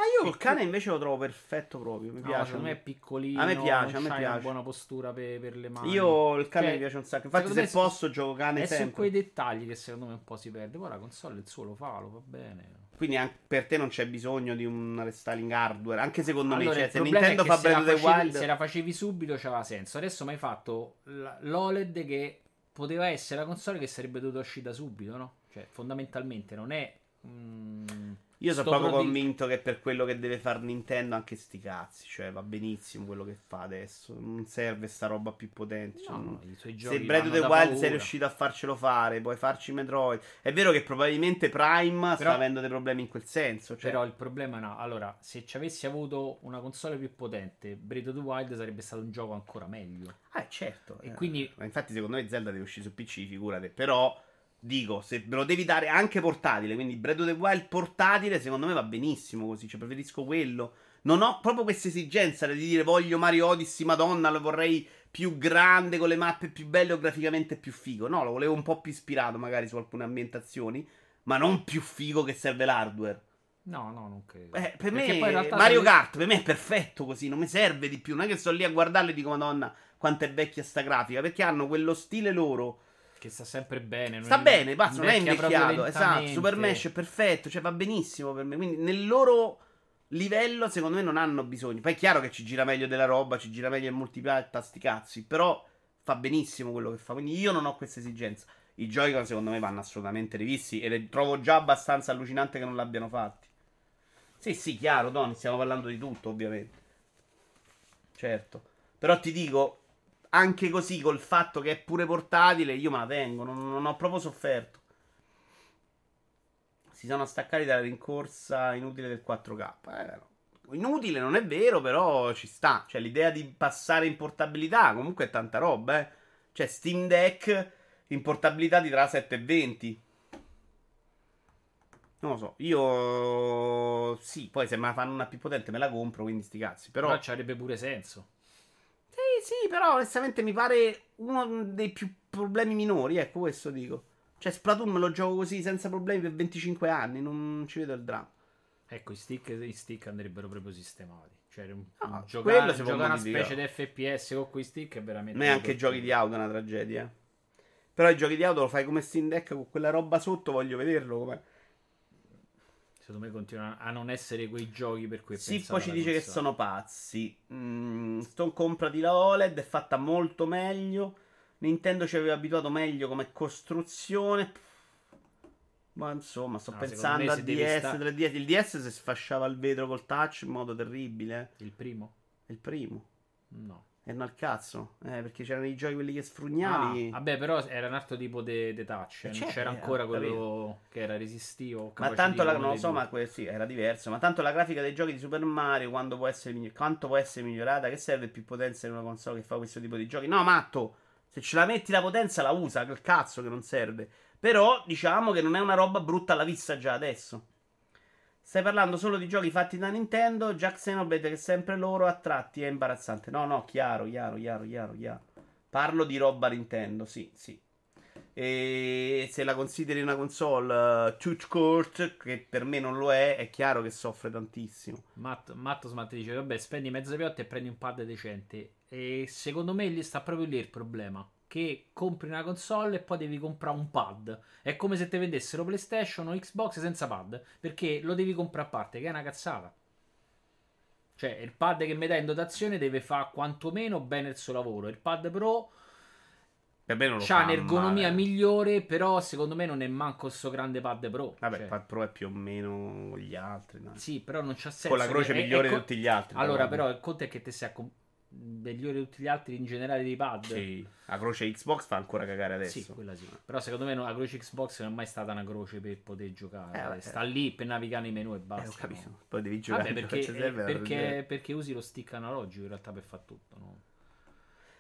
Ah, io col cane invece lo trovo perfetto proprio. Mi No, piace. secondo me è piccolino, A me piace, a me piace. una buona postura per, per le mani. Io il cane Cioè, mi piace un sacco. Infatti, se posso, gioco cane È su sempre. quei dettagli che secondo me un po' si perde. Poi la console il suo lo fa, lo fa bene. Quindi anche per te non c'è bisogno di un restyling hardware. Anche secondo Allora, me, cioè, il se problema è Nintendo che fa se la Breath of the facevi- Wild. Se la facevi subito c'aveva senso. Adesso mi hai fatto l'OLED che poteva essere la console che sarebbe dovuta uscire da subito, no? Cioè, fondamentalmente non è. Mm, Io sono proprio prodi- convinto che per quello che deve fare Nintendo, anche sti cazzi. Cioè, va benissimo quello che fa adesso. Non serve sta roba più potente. cioè, No, no, i suoi giochi Se Breath of the Wild paura. sei riuscito a farcelo fare, puoi farci Metroid. È vero che probabilmente Prime sta Però- avendo dei problemi in quel senso. Cioè, Però il problema no. Allora, se ci avessi avuto una console più potente, Breath of the Wild sarebbe stato un gioco ancora meglio. Ah, certo. E eh. quindi- Ma infatti, secondo me Zelda deve uscire su PC, figurate. Però, dico, se me lo devi dare anche portatile, quindi Breath of the Wild portatile, secondo me va benissimo così. Cioè, preferisco quello. Non ho proprio questa esigenza di dire voglio Mario Odyssey, madonna, lo vorrei più grande, con le mappe più belle o graficamente più figo. No, lo volevo un po' più ispirato, magari, su alcune ambientazioni. Ma non più figo che serve l'hardware. No, no, non credo. Eh, per Perché me Mario Kart per me è perfetto così, non mi serve di più. Non è che sto lì a guardarlo e dico, Madonna, quanto è vecchia sta grafica. Perché hanno quello stile loro. Che sta sempre bene. non Sta è- bene, basta, non è invecchiato. Esatto. Super Mesh è perfetto, cioè va benissimo per me. Quindi nel loro livello, secondo me, non hanno bisogno. Poi è chiaro che ci gira meglio della roba, ci gira meglio il multiplayer, sti cazzi. Però fa benissimo quello che fa. Quindi io non ho questa esigenza. I Joy-Con, secondo me, vanno assolutamente rivisti. E le trovo già abbastanza allucinante che non l'abbiano fatti. Sì, sì, chiaro, Tony, stiamo parlando di tutto, ovviamente. Certo. Però ti dico, anche così, col fatto che è pure portatile, io me la tengo, non, non ho proprio sofferto. Si sono staccati dalla rincorsa inutile del 4K. Eh, no. Inutile non è vero, però ci sta. Cioè, l'idea di passare in portabilità, comunque è tanta roba, eh. Cioè, Steam Deck in portabilità ti darà 720. Non lo so, io sì, poi se me la fanno una più potente me la compro, quindi sti cazzi. Però, Però ci avrebbe pure senso. Sì, però onestamente mi pare uno dei più problemi minori, ecco questo dico. Cioè, Splatoon me lo gioco così senza problemi per 25 anni, non ci vedo il dramma. Ecco, i stick, i stick andrebbero proprio sistemati. Cioè, un, quello giocare, giocare una specie di FPS con quei stick è veramente. È anche giochi di auto è una tragedia. eh. Però i giochi di auto lo fai come Steam Deck con quella roba sotto, voglio vederlo come. Secondo me continuano a non essere quei giochi per cui. Sippo pensata ci dice che console. sono pazzi. Mm, Stone comprati la OLED, è fatta molto meglio. Nintendo ci aveva abituato meglio come costruzione. Ma insomma, sto No, pensando a DS, sta- 3DS. Il DS si sfasciava il vetro col touch in modo terribile. Il primo? Il primo. No. No al cazzo. Eh, perché c'erano i giochi quelli che sfrugnavi. Ah, vabbè, però era un altro tipo di touch. Eh, non certo, c'era eh, ancora quello che era resistivo. Ma tanto la, non lo so, ma que- sì, era diverso. Ma tanto la grafica dei giochi di Super Mario, quando può essere migli- quanto può essere migliorata? Che serve più potenza in una console che fa questo tipo di giochi? No, matto. Se ce la metti la potenza, la usa. Che cazzo che non serve. Però diciamo che non è una roba brutta alla vista già adesso. Stai parlando solo di giochi fatti da Nintendo. Jack Xenoblade che è sempre loro a tratti è imbarazzante. No, no, chiaro, chiaro, chiaro, chiaro, chiaro. Parlo di roba Nintendo, sì, sì. E se la consideri una console uh, touch court, che per me non lo è, è chiaro che soffre tantissimo. Matt, Matto Smart dice: Vabbè, spendi mezza piotta e prendi un pad decente. E secondo me lì sta proprio lì il problema. Che compri una console e poi devi comprare un pad. È come se ti vendessero PlayStation o Xbox senza pad. Perché lo devi comprare a parte, che è una cazzata. Cioè, il pad che mi dai in dotazione deve fare quantomeno bene il suo lavoro. Il pad Pro ha un'ergonomia male. migliore, però secondo me non è manco sto grande pad Pro. Vabbè, Cioè, il Pad Pro è più o meno gli altri. dai. sì, però non c'ha senso. Con la croce che- è- migliore è di tutti gli altri. Allora, però. il conto è che te sei a com- migliore di tutti gli altri in generale dei pad. Sì, la croce Xbox fa ancora cagare adesso. Sì, quella sì. Però secondo me la croce Xbox non è mai stata una croce per poter giocare. Eh. Sta lì per navigare nei menu e Eh, basta. ho capito. no? Poi devi giocare Vabbè, perché, serve, eh, perché, perché usi lo stick analogico in realtà per fare tutto. no?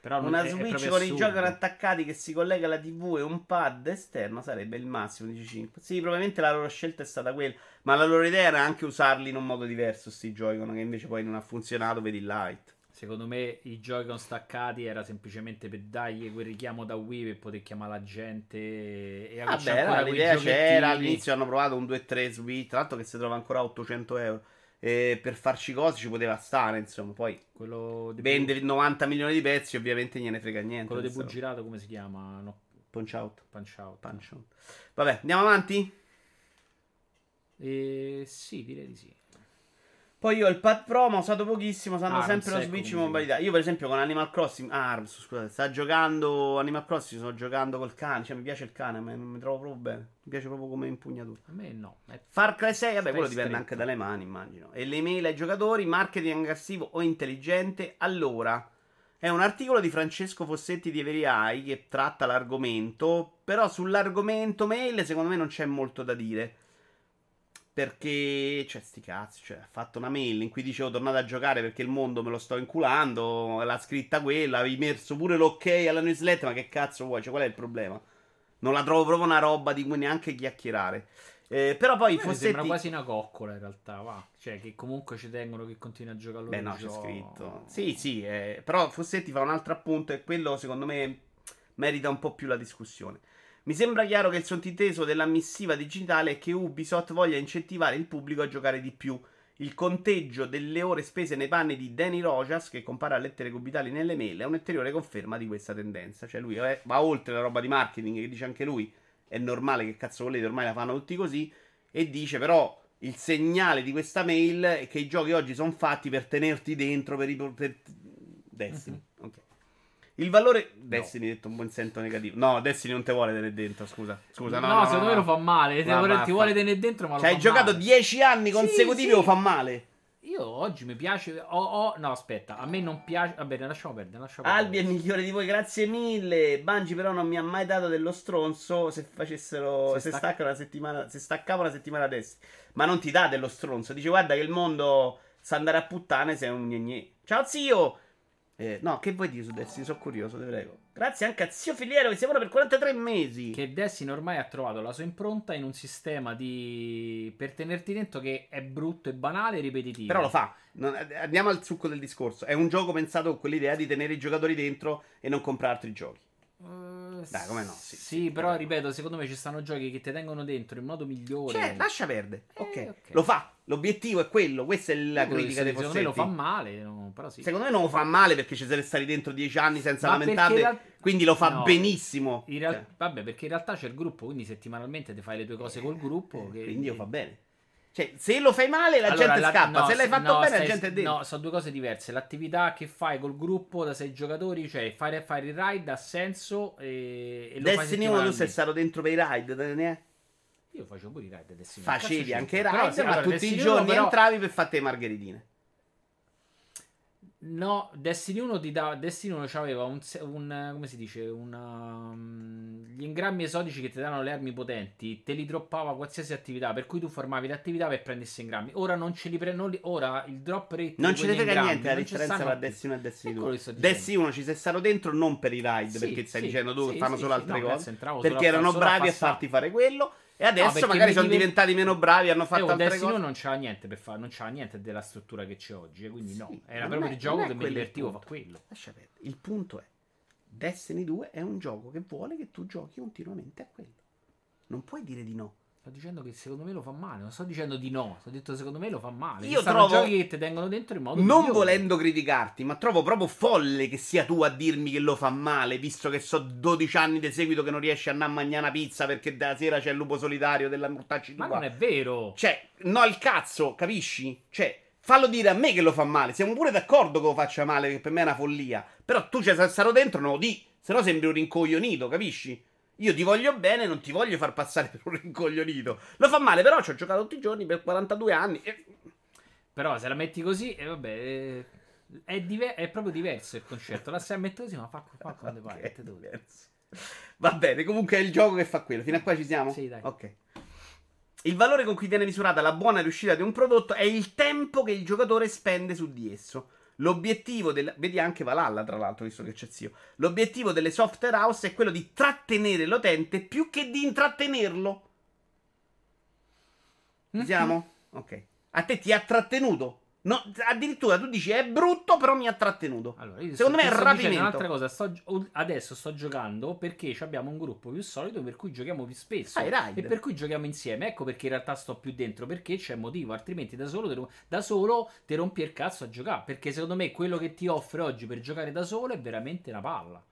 Però Una è- è Switch proprio con i assurdo. giochi attaccati che si collega alla TV e un pad esterno sarebbe il massimo, dice 5. Sì, probabilmente la loro scelta è stata quella. Ma la loro idea era anche usarli in un modo diverso, sti Joy-Con, che invece poi non ha funzionato, vedi il light. Secondo me i Joy-Con staccati era semplicemente per dargli quel richiamo da Wii per poter chiamare la gente e Vabbè, quei l'idea c'era, all'inizio hanno provato un 2-3 Switch, tra l'altro che si trova ancora a 800 euro. E per farci cose ci poteva stare, insomma. Poi Quello vende 90 milioni di pezzi, ovviamente gliene frega niente. quello di. Bugirato come si chiama? No, Punch out. Punch Out. Punch out. Vabbè, andiamo avanti? Eh, sì, direi di sì. Poi io il pad Pro, ma ho usato pochissimo, usando Arms, sempre lo Switch in mobilità. Io per esempio con Animal Crossing, ah, Arms, scusate, sta giocando Animal Crossing, sto giocando col cane, cioè mi piace il cane, ma non mi trovo proprio bene. Mi piace proprio come impugnatura. A me no. È- Far Cry 6, vabbè, Stai quello dipende stretto. anche dalle mani, immagino. E le email ai giocatori, marketing aggressivo o intelligente. Allora, è un articolo di Francesco Fossetti di Everai che tratta l'argomento, però sull'argomento mail secondo me non c'è molto da dire. Perché, cioè, sti cazzi, cioè, ha fatto una mail in cui dicevo tornate a giocare perché il mondo me lo sto inculando, l'ha scritta quella, avevi messo pure l'ok alla newsletter, ma che cazzo vuoi? Cioè, qual è il problema? Non la trovo proprio una roba di cui neanche chiacchierare. Eh, però poi Fossetti... sembra quasi una coccola in realtà, va. Cioè, che comunque ci tengono che continui a giocare loro Beh, no, c'è giochi. scritto. Sì, sì, eh, però Fossetti fa un altro appunto e quello secondo me merita un po' più la discussione. Mi sembra chiaro che il sottinteso della missiva digitale è che Ubisoft voglia incentivare il pubblico a giocare di più. Il conteggio delle ore spese nei panni di Danny Rojas, che compara lettere cubitali nelle mail, è un'ulteriore conferma di questa tendenza. Cioè, lui eh, va oltre la roba di marketing, che dice anche lui, è normale che cazzo volete, ormai la fanno tutti così, e dice però il segnale di questa mail è che i giochi oggi sono fatti per tenerti dentro, per, i- per Destiny. Ok. Il valore. Destiny, detto un buon senso negativo. No, Destiny non te vuole tenere dentro. Scusa, scusa. No, No, no, secondo no, me no. lo fa male. Ti Va, vuole, ti vuole tenere dentro, ma lo Cioè, hai fa giocato male. 10 anni Sì, consecutivi sì. o fa male? Io oggi mi piace. Ho, ho- no, aspetta, a me non piace. Va bene, lasciamo perdere. Lasciamo Albi è perdere. migliore di voi, grazie mille. Bungie però non mi ha mai dato dello stronzo se facessero. Se Se, stac- una settimana. Se staccavo una settimana adesso. Ma non ti dà dello stronzo. Dice guarda che il mondo sa andare a puttane sei un gne Ciao zio! Eh, no, che vuoi dire su Destiny? Sono curioso, ti prego. Grazie anche a zio Filiero che si lavora per 43 mesi. Che Destiny ormai ha trovato la sua impronta in un sistema di. per tenerti dentro che è brutto e banale e ripetitivo. Però lo fa. Non- andiamo al succo del discorso. È un gioco pensato con quell'idea di tenere i giocatori dentro e non comprare altri giochi. Eh, Dai, come no? Sì, Sì, sì, però ripeto, secondo me ci stanno giochi che ti tengono dentro in modo migliore. Cioè, lascia perdere. Eh, ok. ok. Lo fa. L'obiettivo è quello. Questa è la critica dei Secondo me lo fa male, no, però sì. Secondo me non lo fa male perché ci siete stati dentro dieci anni senza Ma in real- Quindi lo fa No, benissimo. Real- Cioè, Vabbè, perché in realtà c'è il gruppo, quindi settimanalmente ti fai le tue cose col gruppo. che- Quindi lo fa bene. Cioè, se lo fai male, la Allora, gente la- scappa. no, se l'hai fatto no, bene, la stai- gente è dentro. No, sono due cose diverse. L'attività che fai col gruppo da sei giocatori, cioè fare, fare il ride ha senso e, e lo Destiny 1 tu sei stato dentro per i ride, te ne è? Io facevo pure i ride Destiny. Facevi anche i sì, ma tutti i giorni 1 però- entravi per fare le margheritine. No, Destiny 1 ti dava. Destiny 1 c'aveva un, un- come si dice? Un, um, gli ingrammi esotici che ti danno le armi potenti. Te li droppava qualsiasi attività. Per cui tu formavi l'attività per prendere ingrammi. Ora non ce li prendo. Ora il drop rate. Non ce ne frega niente la differenza tra. Destiny 1 e Destiny È 2. quello che sto dicendo. Destiny 1 ci sei stato dentro non per i ride, Sì, perché stai sì, dicendo tu che sì, fanno solo altre no, cose. perché erano bravi a farti fare quello. E adesso perché magari sono diven- diventati meno bravi, hanno fatto Eh, oh, altre Destiny cose. 1 non c'era niente per fare, non c'era niente della struttura che c'è oggi, eh, quindi Sì, no, era proprio il gioco che mi divertivo a punto. fare quello. Lascia perdere. Il punto è: Destiny 2 è un gioco che vuole che tu giochi continuamente a quello. Non puoi dire di no. Sto dicendo che secondo me lo fa male, non sto dicendo di no, sto detto secondo me lo fa male. Io Ci trovo- giochi che ti tengono dentro in modo Non migliore. volendo criticarti, ma trovo proprio folle che sia tu a dirmi che lo fa male, visto che so 12 anni di seguito che non riesci a andare a mangiare una pizza perché da sera c'è il lupo solitario della mortacci Ma tua. non è vero. Cioè, no, il cazzo, capisci? Cioè, fallo dire a me che lo fa male. Siamo pure d'accordo che lo faccia male, che per me è una follia. Però tu c'è stato dentro, non lo di. Se no sembri un rincoglionito, capisci? Io ti voglio bene, non ti voglio far passare per un rincoglionito. Lo fa male, però ci ho giocato tutti i giorni per 42 anni. E... Però se la metti così, e vabbè, eh, è, diver- è proprio diverso il concetto. La stai a mettere così, ma fa, fa come Ok, pare. diverso. Va bene, comunque è il gioco che fa quello. Fino a qua ci siamo? Sì, dai. Ok. Il valore con cui viene misurata la buona riuscita di un prodotto è il tempo che il giocatore spende su di esso. L'obiettivo del. Vedi anche Valhalla, tra l'altro, visto che c'è zio. L'obiettivo delle software house è quello di trattenere l'utente più che di intrattenerlo. Ci siamo? Ok. A te ti ha trattenuto. No, addirittura tu dici è brutto, però mi ha trattenuto. Allora, Secondo me è rapimento. Un'altra cosa, sto adesso sto giocando perché abbiamo un gruppo più solido per cui giochiamo più spesso Ah, e per cui giochiamo insieme. Ecco perché in realtà sto più dentro perché c'è motivo, altrimenti da solo, te da solo ti rompi il cazzo a giocare. Perché secondo me quello che ti offre oggi per giocare da solo è veramente una palla.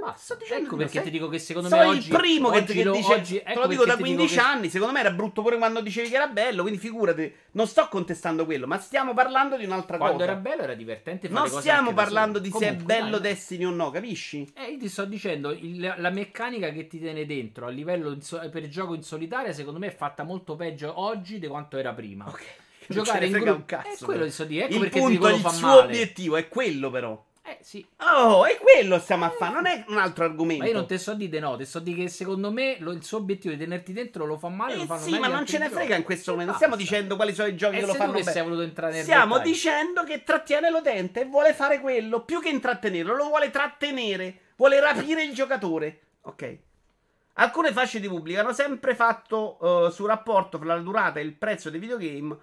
Basta. Sto dicendo ecco perché sei- ti dico che secondo Sono me oggi il primo che, che lo, dice oggi- te ecco lo dico da perché ti dico 15 che- anni secondo me era brutto pure quando dicevi che era bello quindi figurati non sto contestando quello ma stiamo parlando di un'altra Quando cosa era bello era divertente non stiamo parlando di se è Comunque, bello dai. Destiny o no capisci? Eh, io ti sto dicendo, il- la meccanica che ti tiene dentro a livello so- per gioco in solitaria, secondo me è fatta molto peggio oggi di quanto era prima. ok Giocare in gruppo un cazzo è quello che sto dire. Ecco il perché punto il suo male. obiettivo è quello però Eh sì. oh è quello stiamo a fare non è un altro argomento Ma io non te so di no, te so di che secondo me lo- il suo obiettivo di tenerti dentro lo fa male. Eh lo fanno sì, ma non ce ne frega in questo momento. Stiamo basta. dicendo quali sono i giochi E che lo fanno che bene. voluto entrare nel Stiamo dettaglio. dicendo che trattiene l'utente e vuole fare quello. Più che intrattenerlo, lo vuole trattenere. Vuole rapire il giocatore. Ok. Alcune fasce di pubblico hanno sempre fatto eh, su rapporto fra la durata e il prezzo dei videogame.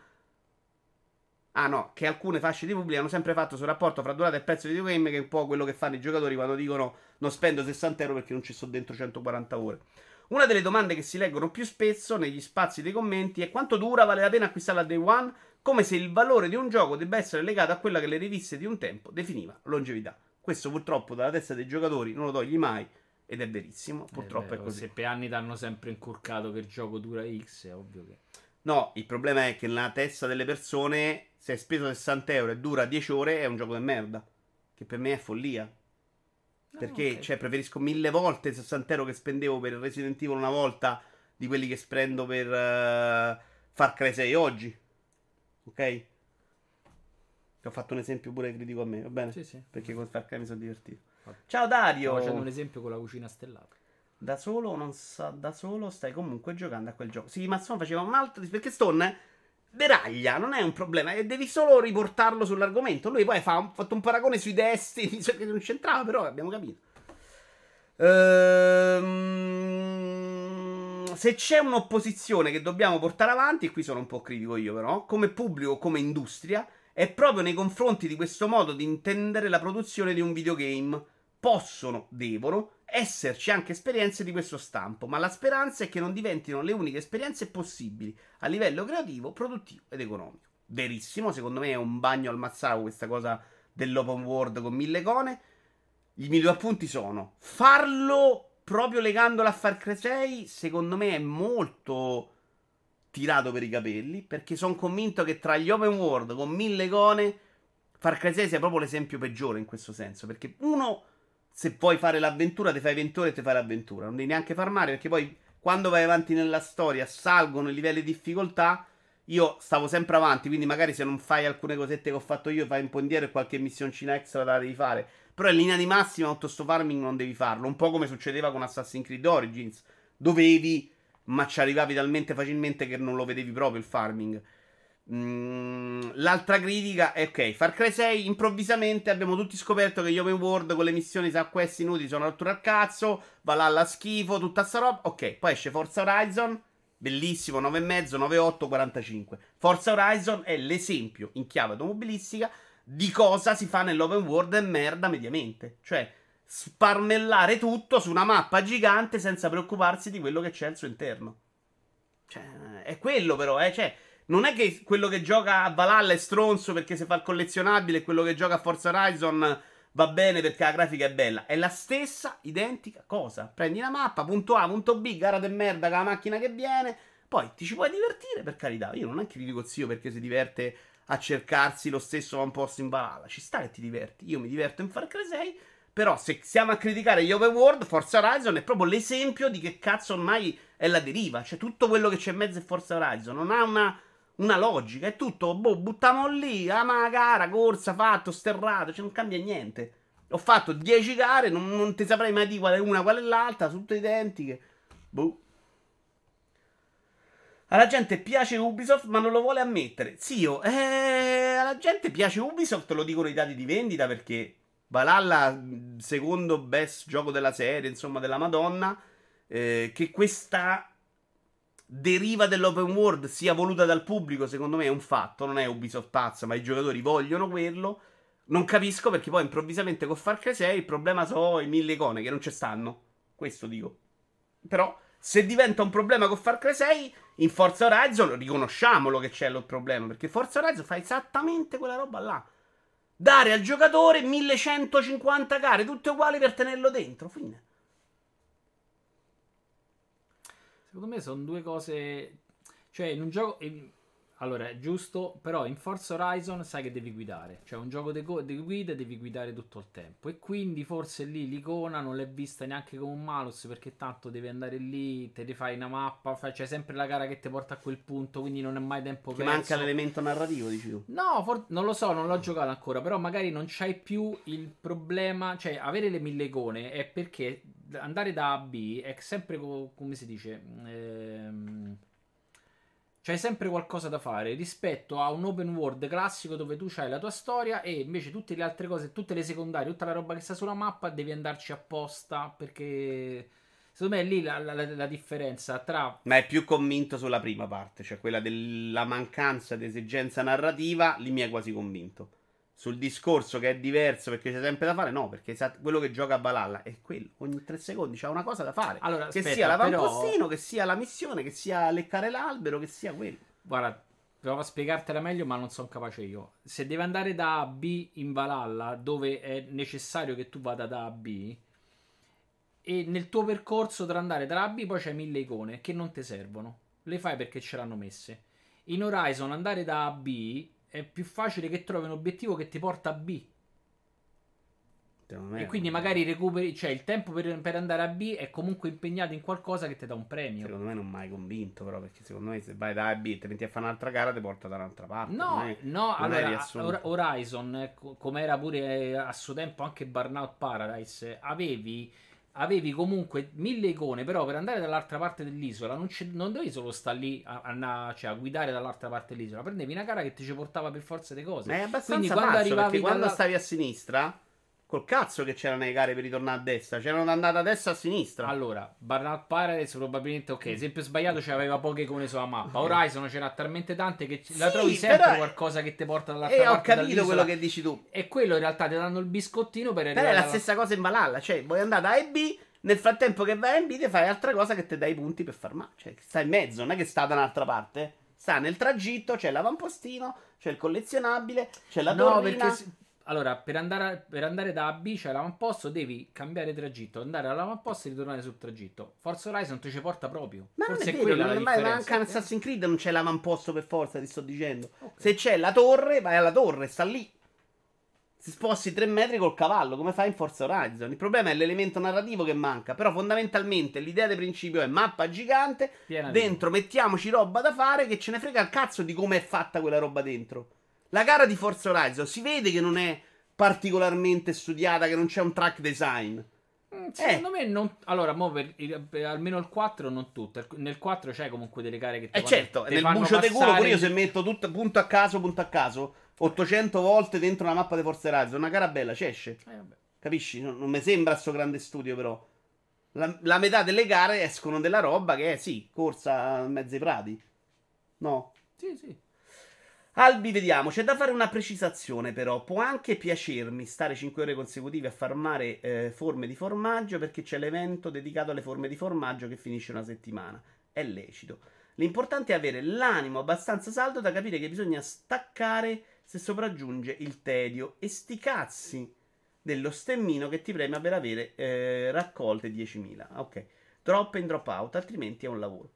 Ah no, che alcune fasce di pubblico hanno sempre fatto sul rapporto fra durata e prezzo dei videogame, che è un po' quello che fanno i giocatori quando dicono non spendo 60 euro perché non ci sto dentro 140 ore. Una delle domande che si leggono più spesso negli spazi dei commenti è quanto dura vale la pena acquistarla a day one, come se il valore di un gioco debba essere legato a quella che le riviste di un tempo definiva longevità. Questo purtroppo dalla testa dei giocatori non lo togli mai ed è verissimo, purtroppo è beh, così. Se per anni ti hanno sempre inculcato che il gioco dura X, è ovvio che. No, il problema è che nella testa delle persone, se hai speso 60 euro e dura 10 ore, è un gioco di merda. Che per me è follia. Perché, Ah, ok. cioè, preferisco mille volte i 60 euro che spendevo per Resident Evil una volta di quelli che spendo per eh, Far Cry 6 oggi. Ok? Ti ho fatto un esempio pure critico a me, va bene? Sì, sì. Perché con Far Cry mi sono divertito. Ciao Dario! Sto facendo un esempio con la cucina stellata. Da solo non sa, da solo stai comunque giocando a quel gioco. Sì, ma Stone faceva un altro. Perché Stone deraglia, non è un problema. E devi solo riportarlo sull'argomento. Lui poi fa fatto un paragone sui destini. cioè, che non c'entrava, però abbiamo capito. Ehm, se c'è un'opposizione che dobbiamo portare avanti, e qui sono un po' critico io, però, come pubblico, come industria, è proprio nei confronti di questo modo di intendere la produzione di un videogame. Possono, devono esserci anche esperienze di questo stampo, ma la speranza è che non diventino le uniche esperienze possibili a livello creativo, produttivo ed economico. Verissimo, secondo me è un bagno al mazzago questa cosa dell'open world con mille icone. I miei due appunti sono farlo proprio legandolo a Far Cry 6, secondo me è molto tirato per i capelli perché sono convinto che tra gli open world con mille icone Far Cry 6 sia proprio l'esempio peggiore in questo senso perché uno se vuoi fare l'avventura ti fai 20 ore e ti fai l'avventura non devi neanche farmare perché poi quando vai avanti nella storia salgono i livelli di difficoltà io stavo sempre avanti, quindi magari se non fai alcune cosette che ho fatto io, fai un po' indietro e qualche missioncina extra la devi fare. Però in linea di massima, tutto sto farming non devi farlo. Un po' come succedeva con Assassin's Creed Origins. Dovevi, ma ci arrivavi talmente facilmente che non lo vedevi proprio il farming. Mm, l'altra critica è ok, Far Cry 6 improvvisamente abbiamo tutti scoperto che gli open world con le missioni sa quest inutili sono rottura al cazzo, Valhalla schifo, tutta sta roba. Ok, poi esce Forza Horizon Bellissimo, 9,5, 9,8, 45. Forza Horizon è l'esempio in chiave automobilistica di cosa si fa nell'open world e merda mediamente. Cioè, sparmellare tutto su una mappa gigante senza preoccuparsi di quello che c'è al suo interno. Cioè, è quello però, eh. Cioè, non è che quello che gioca a Valhalla è stronzo perché si fa il collezionabile e quello che gioca a Forza Horizon va bene perché la grafica è bella. È la stessa identica cosa. Prendi la mappa, punto A, punto B, gara de merda con la macchina che viene. Poi ti ci puoi divertire, per carità. Io non è che vi dico zio perché si diverte a cercarsi lo stesso posto in balala. Ci sta che ti diverti. Io mi diverto in Far Cry 6. Però se siamo a criticare gli open world, Forza Horizon è proprio l'esempio di che cazzo ormai è la deriva. Cioè tutto quello che c'è in mezzo è Forza Horizon. Non ha una, una logica. È tutto, boh, buttiamo lì, ah ma gara, corsa, fatto, sterrato. Cioè non cambia niente. Ho fatto 10 gare, non, non ti saprei mai dire quale è una, quale è l'altra, sono tutte identiche. Boh. Alla gente piace Ubisoft, ma non lo vuole ammettere. Zio, eh, alla gente piace Ubisoft, lo dicono i dati di vendita, perché Valhalla, secondo best gioco della serie, insomma, della Madonna, eh, che questa deriva dell'open world sia voluta dal pubblico, secondo me è un fatto, non è Ubisoft pazza, ma i giocatori vogliono quello. Non capisco perché poi improvvisamente con Far Cry 6 il problema sono i mille icone che non ci stanno. Questo dico. Però se diventa un problema con Far Cry 6 in Forza Horizon riconosciamolo che c'è il problema perché Forza Horizon fa esattamente quella roba là. Dare al giocatore 1150 gare tutte uguali per tenerlo dentro, fine. Secondo me sono due cose cioè in un gioco allora, è giusto, però in Forza Horizon sai che devi guidare, cioè un gioco di go- guida devi guidare tutto il tempo e quindi forse lì l'icona non l'è vista neanche come un malus perché tanto devi andare lì, te ne fai una mappa, fai, c'è sempre la gara che ti porta a quel punto, quindi non è mai tempo che perso. manca l'elemento narrativo, dici tu? No, for- non lo so, non l'ho giocato ancora, però magari non c'hai più il problema, cioè avere le mille icone è perché andare da A a B è sempre co- come si dice... Ehm c'hai sempre qualcosa da fare rispetto a un open world classico dove tu hai la tua storia e invece tutte le altre cose, tutte le secondarie, tutta la roba che sta sulla mappa devi andarci apposta perché secondo me è lì la, la, la, differenza tra... Ma è più convinto sulla prima parte, cioè quella della mancanza di esigenza narrativa, lì mi è quasi convinto sul discorso che è diverso perché c'è sempre da fare, no, perché quello che gioca a Balalla è quello, ogni tre secondi c'ha una cosa da fare. Allora, che aspetta, sia l'avantpostino, però... che sia la missione, che sia leccare l'albero, che sia quello. Guarda, provo a spiegartela meglio, ma non sono capace io. Se deve andare da A B in Valhalla, dove è necessario che tu vada da A B, e nel tuo percorso tra andare da A B poi c'hai mille icone che non ti servono. Le fai perché ce l'hanno messe. In Horizon andare da a B è più facile che trovi un obiettivo che ti porta a B. E quindi magari recuperi, cioè il tempo per, per, andare a B è comunque impegnato in qualcosa che ti dà un premio. Secondo me non mai convinto, però, perché secondo me se vai da A a B e ti metti a fare un'altra gara, ti porta da un'altra parte. No, è, no, allora Horizon, eh, come era pure eh, a suo tempo anche Burnout Paradise, avevi avevi comunque mille icone, però per andare dall'altra parte dell'isola non, non dovevi solo stare lì a, a, cioè, a, guidare dall'altra parte dell'isola, prendevi una gara che ti ci portava per forza di cose. Ma è abbastanza Quindi, quando falso, perché dalla... quando stavi a sinistra Col cazzo che c'erano le gare per ritornare a destra, c'erano andate a destra e a sinistra. Allora, Burnout Paradise probabilmente, ok, esempio sbagliato, c'aveva poche icone sulla mappa. Horizon c'era talmente tante che sì, la trovi sempre però... qualcosa che ti porta dall'altra eh, parte. E ho capito quello che dici tu. E quello in realtà ti danno il biscottino per arrivare. Però è la stessa cosa in Valhalla, cioè vuoi andare da A e B, nel frattempo che vai a B ti fai altra cosa che ti dai i punti per far male. Cioè, sta in mezzo, non è che sta da un'altra parte. Sta nel tragitto, c'è l'avantpostino, c'è il collezionabile, c'è la no, torrina. perché allora, per andare, per andare da A a B c'è l'avamposto, devi cambiare tragitto, andare all'avamposto e ritornare sul tragitto. Forza Horizon ti ci porta proprio. Ma Forse non è, è vero, la non mai, ma differenza. anche in Assassin's Creed non c'è l'avamposto per forza, ti sto dicendo. Ok. Se c'è la torre, vai alla torre, sta lì. Si sposti tre metri col cavallo, come fai in Forza Horizon. Il problema è l'elemento narrativo che manca. Però fondamentalmente l'idea di principio è mappa gigante, Piena dentro mettiamoci roba da fare che ce ne frega il cazzo di come è fatta quella roba dentro. La gara di Forza Horizon si vede che non è particolarmente studiata, che non c'è un track design. Mm, Secondo me non. Allora, mo per- per- almeno il 4 non tutto. Nel 4 c'è comunque delle gare che ti E fanno- certo, ti nel fanno bucio di culo pure io se metto tutto punto a caso, punto a caso, 800 volte dentro una mappa di Forza Horizon, una gara bella, ci esce. Eh. Capisci? Non, non mi sembra sto grande studio, però. La, la metà delle gare escono della roba che è, sì, corsa in mezzo ai prati. No. Sì, sì. Albi, vediamo. C'è da fare una precisazione, però. Può anche piacermi stare 5 ore consecutive a farmare eh, forme di formaggio perché c'è l'evento dedicato alle forme di formaggio che finisce una settimana. È lecito. L'importante è avere l'animo abbastanza saldo da capire che bisogna staccare se sopraggiunge il tedio e sti cazzi dello stemmino che ti preme per avere eh, raccolte 10.000. Ok. Drop in, drop out, altrimenti è un lavoro.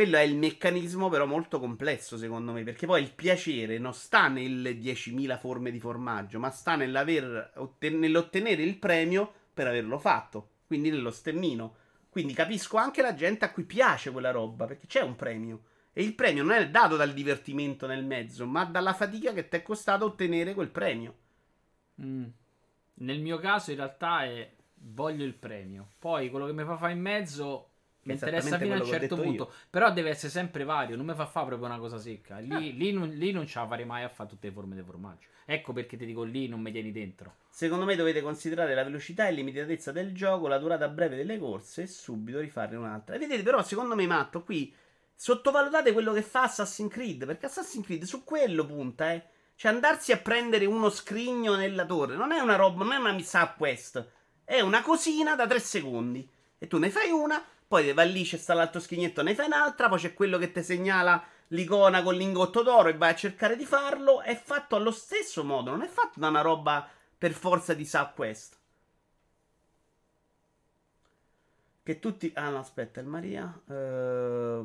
Quello è il meccanismo, però molto complesso, secondo me, perché poi il piacere non sta nelle 10.000 forme di formaggio, ma sta otten- nell'ottenere il premio per averlo fatto, quindi nello stemmino. Quindi capisco anche la gente a cui piace quella roba, perché c'è un premio. E il premio non è dato dal divertimento nel mezzo, ma dalla fatica che ti è costato ottenere quel premio. Mm. Nel mio caso, in realtà, è voglio il premio. Poi quello che mi fa fare in mezzo mi interessa fino a un certo punto. Però deve essere sempre vario. Non mi fa fare proprio una cosa secca. Lì, Ah. lì non, lì non ce la farei mai a fare tutte le forme di formaggio. Ecco perché ti dico lì non mi tieni dentro. Secondo me dovete considerare la velocità e limitatezza del gioco, la durata breve delle corse e subito rifarne un'altra. E vedete, però, secondo me, Matto, qui sottovalutate quello che fa Assassin's Creed, perché Assassin's Creed su quello punta, eh. Cioè, andarsi a prendere uno scrigno nella torre non è una roba, non è una missa quest. È una cosina da tre secondi. E tu ne fai una, poi vai lì, c'è sta l'altro scrignetto, ne fai un'altra, poi c'è quello che ti segnala l'icona con l'ingotto d'oro e vai a cercare di farlo. È fatto allo stesso modo, non è fatto da una roba per forza di subquest. Che tutti. Ah, no, aspetta, il Maria. eh,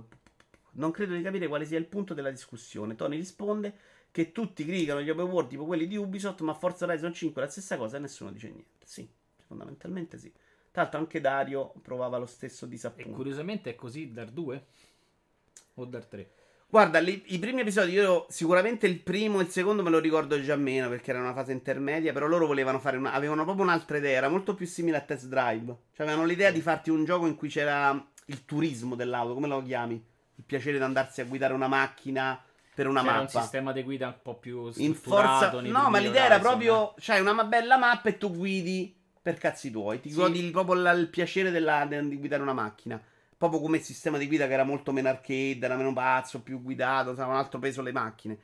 Non credo di capire quale sia il punto della discussione. Tony risponde che tutti criticano gli open world tipo quelli di Ubisoft, ma Forza Horizon 5 è la stessa cosa e nessuno dice niente. Sì, fondamentalmente sì. Tra l'altro anche Dario provava lo stesso E disappunto. curiosamente è così Dar 2 o Dar 3. Guarda, li- i primi episodi, io sicuramente il primo e il secondo me lo ricordo già meno perché era una fase intermedia, però loro volevano fare una, avevano proprio un'altra idea, era molto più simile a Test Drive. Cioè avevano l'idea di farti un gioco in cui c'era il turismo dell'auto, come lo chiami? Il piacere di andarsi a guidare una macchina per una C'era un mappa. sistema di guida un po' più In strutturato forza... nei No, ma l'idea era proprio, c'hai una ma- bella mappa e tu guidi per cazzi tuoi, ti Sì. godi proprio la- il piacere della- de- di guidare una macchina. Proprio come sistema di guida che era molto meno arcade, era meno pazzo, più guidato, aveva un altro peso le macchine.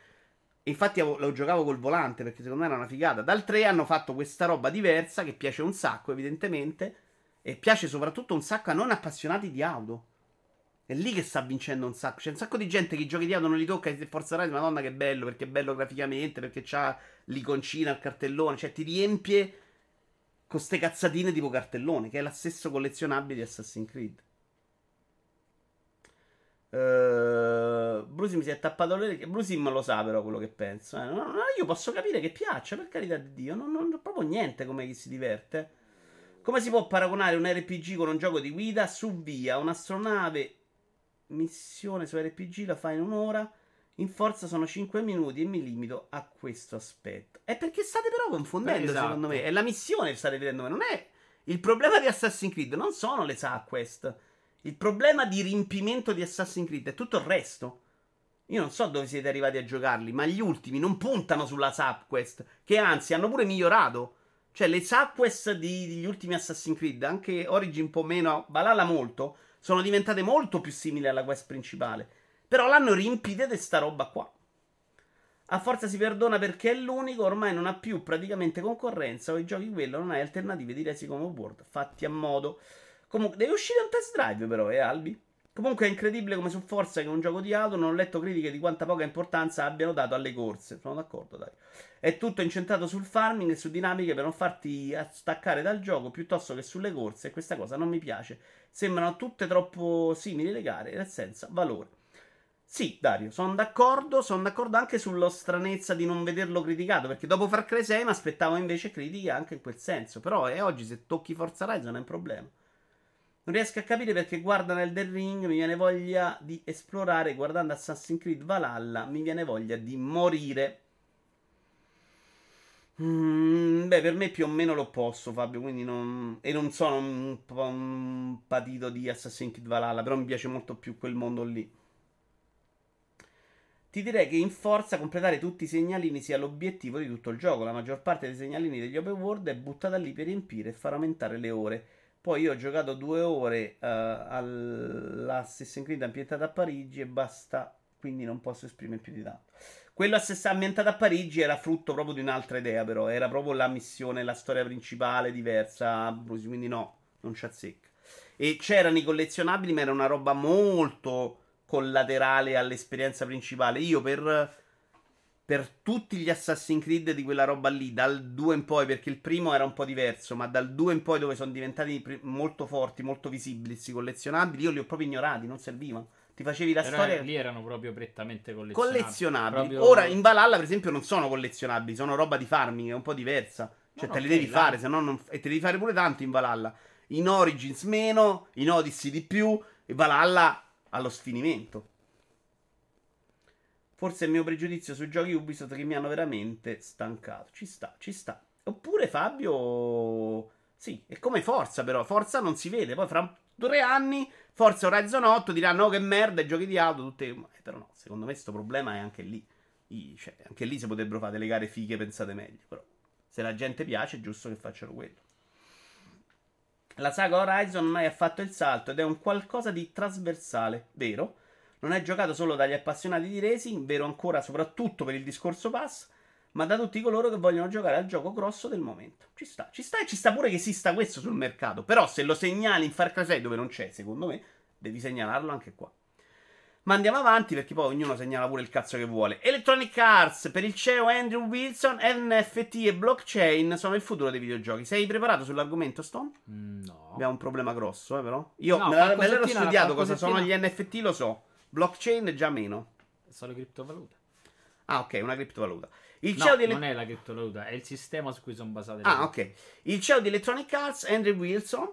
E infatti lo giocavo col volante perché secondo me era una figata. Dal 3 hanno fatto questa roba diversa che piace un sacco, evidentemente. E piace soprattutto un sacco a non appassionati di auto. È lì che sta vincendo un sacco. C'è un sacco di gente che i giochi di auto non li tocca e Forza Horizon, madonna che bello, perché è bello graficamente, perché c'ha l'iconcina, il cartellone, cioè ti riempie con ste cazzatine tipo cartellone, che è la stessa collezionabile di Assassin's Creed. Uh, Brusim mi si è tappato le orecchie. Brusim lo sa però quello che penso. eh. No, no, io posso capire che piaccia, per carità di Dio. Non, non proprio niente come chi si diverte. Come si può paragonare un RPG con un gioco di guida su via? Un'astronave missione su RPG la fai in un'ora. In forza sono 5 minuti e mi limito a questo aspetto. È perché state però confondendo, Esatto. secondo me. È la missione che state vedendo. Non è il problema di Assassin's Creed, non sono le side quest. Il problema di riempimento di Assassin's Creed è tutto il resto. Io non so dove siete arrivati a giocarli, ma gli ultimi non puntano sulla subquest, che anzi hanno pure migliorato. Cioè, le subquest di- degli ultimi Assassin's Creed, anche Origin un po' meno, Valhalla molto, sono diventate molto più simili alla quest principale. Però l'hanno riempita di sta roba qua. A forza si perdona perché è l'unico, ormai non ha più praticamente concorrenza o i giochi quello, non hai alternative direi come world, fatti a modo. Comunque, deve uscire un test drive però, eh, Albi? Comunque è incredibile come su Forza, che è un gioco di auto, non ho letto critiche di quanta poca importanza abbiano dato alle corse. Sono d'accordo, dai. È tutto incentrato sul farming e su dinamiche per non farti staccare dal gioco piuttosto che sulle corse. E questa cosa non mi piace. Sembrano tutte troppo simili le gare e senza valore. Sì, Dario, sono d'accordo. Sono d'accordo anche sulla stranezza di non vederlo criticato. Perché dopo Far Cry 6 mi aspettavo invece critiche anche in quel senso. Però è oggi se tocchi Forza Horizon è un problema. Non riesco a capire perché guardano Elden Ring, mi viene voglia di esplorare, guardando Assassin's Creed Valhalla, mi viene voglia di morire. Mm, beh, per me più o meno l'opposto, Fabio, quindi non... E non sono un, un patito di Assassin's Creed Valhalla, però mi piace molto più quel mondo lì. Ti direi che in forza completare tutti i segnalini sia l'obiettivo di tutto il gioco. La maggior parte dei segnalini degli open world è buttata lì per riempire e far aumentare le ore. Poi io ho giocato due ore uh, all'Assassin's Creed ambientata a Parigi e basta, quindi non posso esprimere più di tanto. Quello ambientato a Parigi era frutto proprio di un'altra idea, però era proprio la missione, la storia principale diversa, quindi no, non ci azzecca. E c'erano i collezionabili, ma era una roba molto collaterale all'esperienza principale. Io per per tutti gli Assassin's Creed di quella roba lì, dal 2 in poi, perché il primo era un po' diverso, ma dal 2 in poi dove sono diventati molto forti, molto visibili, questi collezionabili, io li ho proprio ignorati, non servivano. Ti facevi la Però storia. Lì erano proprio prettamente collezionabili. Collezionabili. Proprio... Ora in Valhalla, per esempio, non sono collezionabili, sono roba di farming, è un po' diversa. Cioè, no, te li okay, devi là. fare, se no non... e te li devi fare pure tanto in Valhalla. In Origins meno, in Odyssey di più, e Valhalla allo sfinimento. Forse è il mio pregiudizio sui giochi Ubisoft che mi hanno veramente stancato. Ci sta, ci sta. Oppure Fabio. Sì, è come Forza, però. Forza non si vede. Poi fra tre anni, Forza Horizon 8 diranno: oh, che merda, giochi di auto. Tutte... Eh, però no, secondo me questo problema è anche lì. I, cioè, anche lì si potrebbero fare delle gare fighe, pensate meglio. Però, se la gente piace, è giusto che facciano quello. La saga Horizon mai ha fatto il salto ed è un qualcosa di trasversale, vero? non è giocato solo dagli appassionati di racing, vero ancora soprattutto per il discorso pass, ma da tutti coloro che vogliono giocare al gioco grosso del momento. Ci sta, ci sta e ci sta pure che esista questo sul mercato. Però se lo segnali in Far Cry 6 dove non c'è, secondo me, devi segnalarlo anche qua. Ma andiamo avanti perché poi ognuno segnala pure il cazzo che vuole. Electronic Arts per il CEO Andrew Wilson, NFT e blockchain sono il futuro dei videogiochi. Sei preparato sull'argomento, Stone? Mm, no. Abbiamo un problema grosso, eh, però. Io no, me, me l'ero studiato cosa sono gli NFT, lo so. Blockchain già meno. Solo criptovaluta. Ah, ok, una criptovaluta. Il no, CEO di non è la criptovaluta, è il sistema su cui sono basate le Ah, ok. Il CEO di Electronic Arts, Andrew Wilson.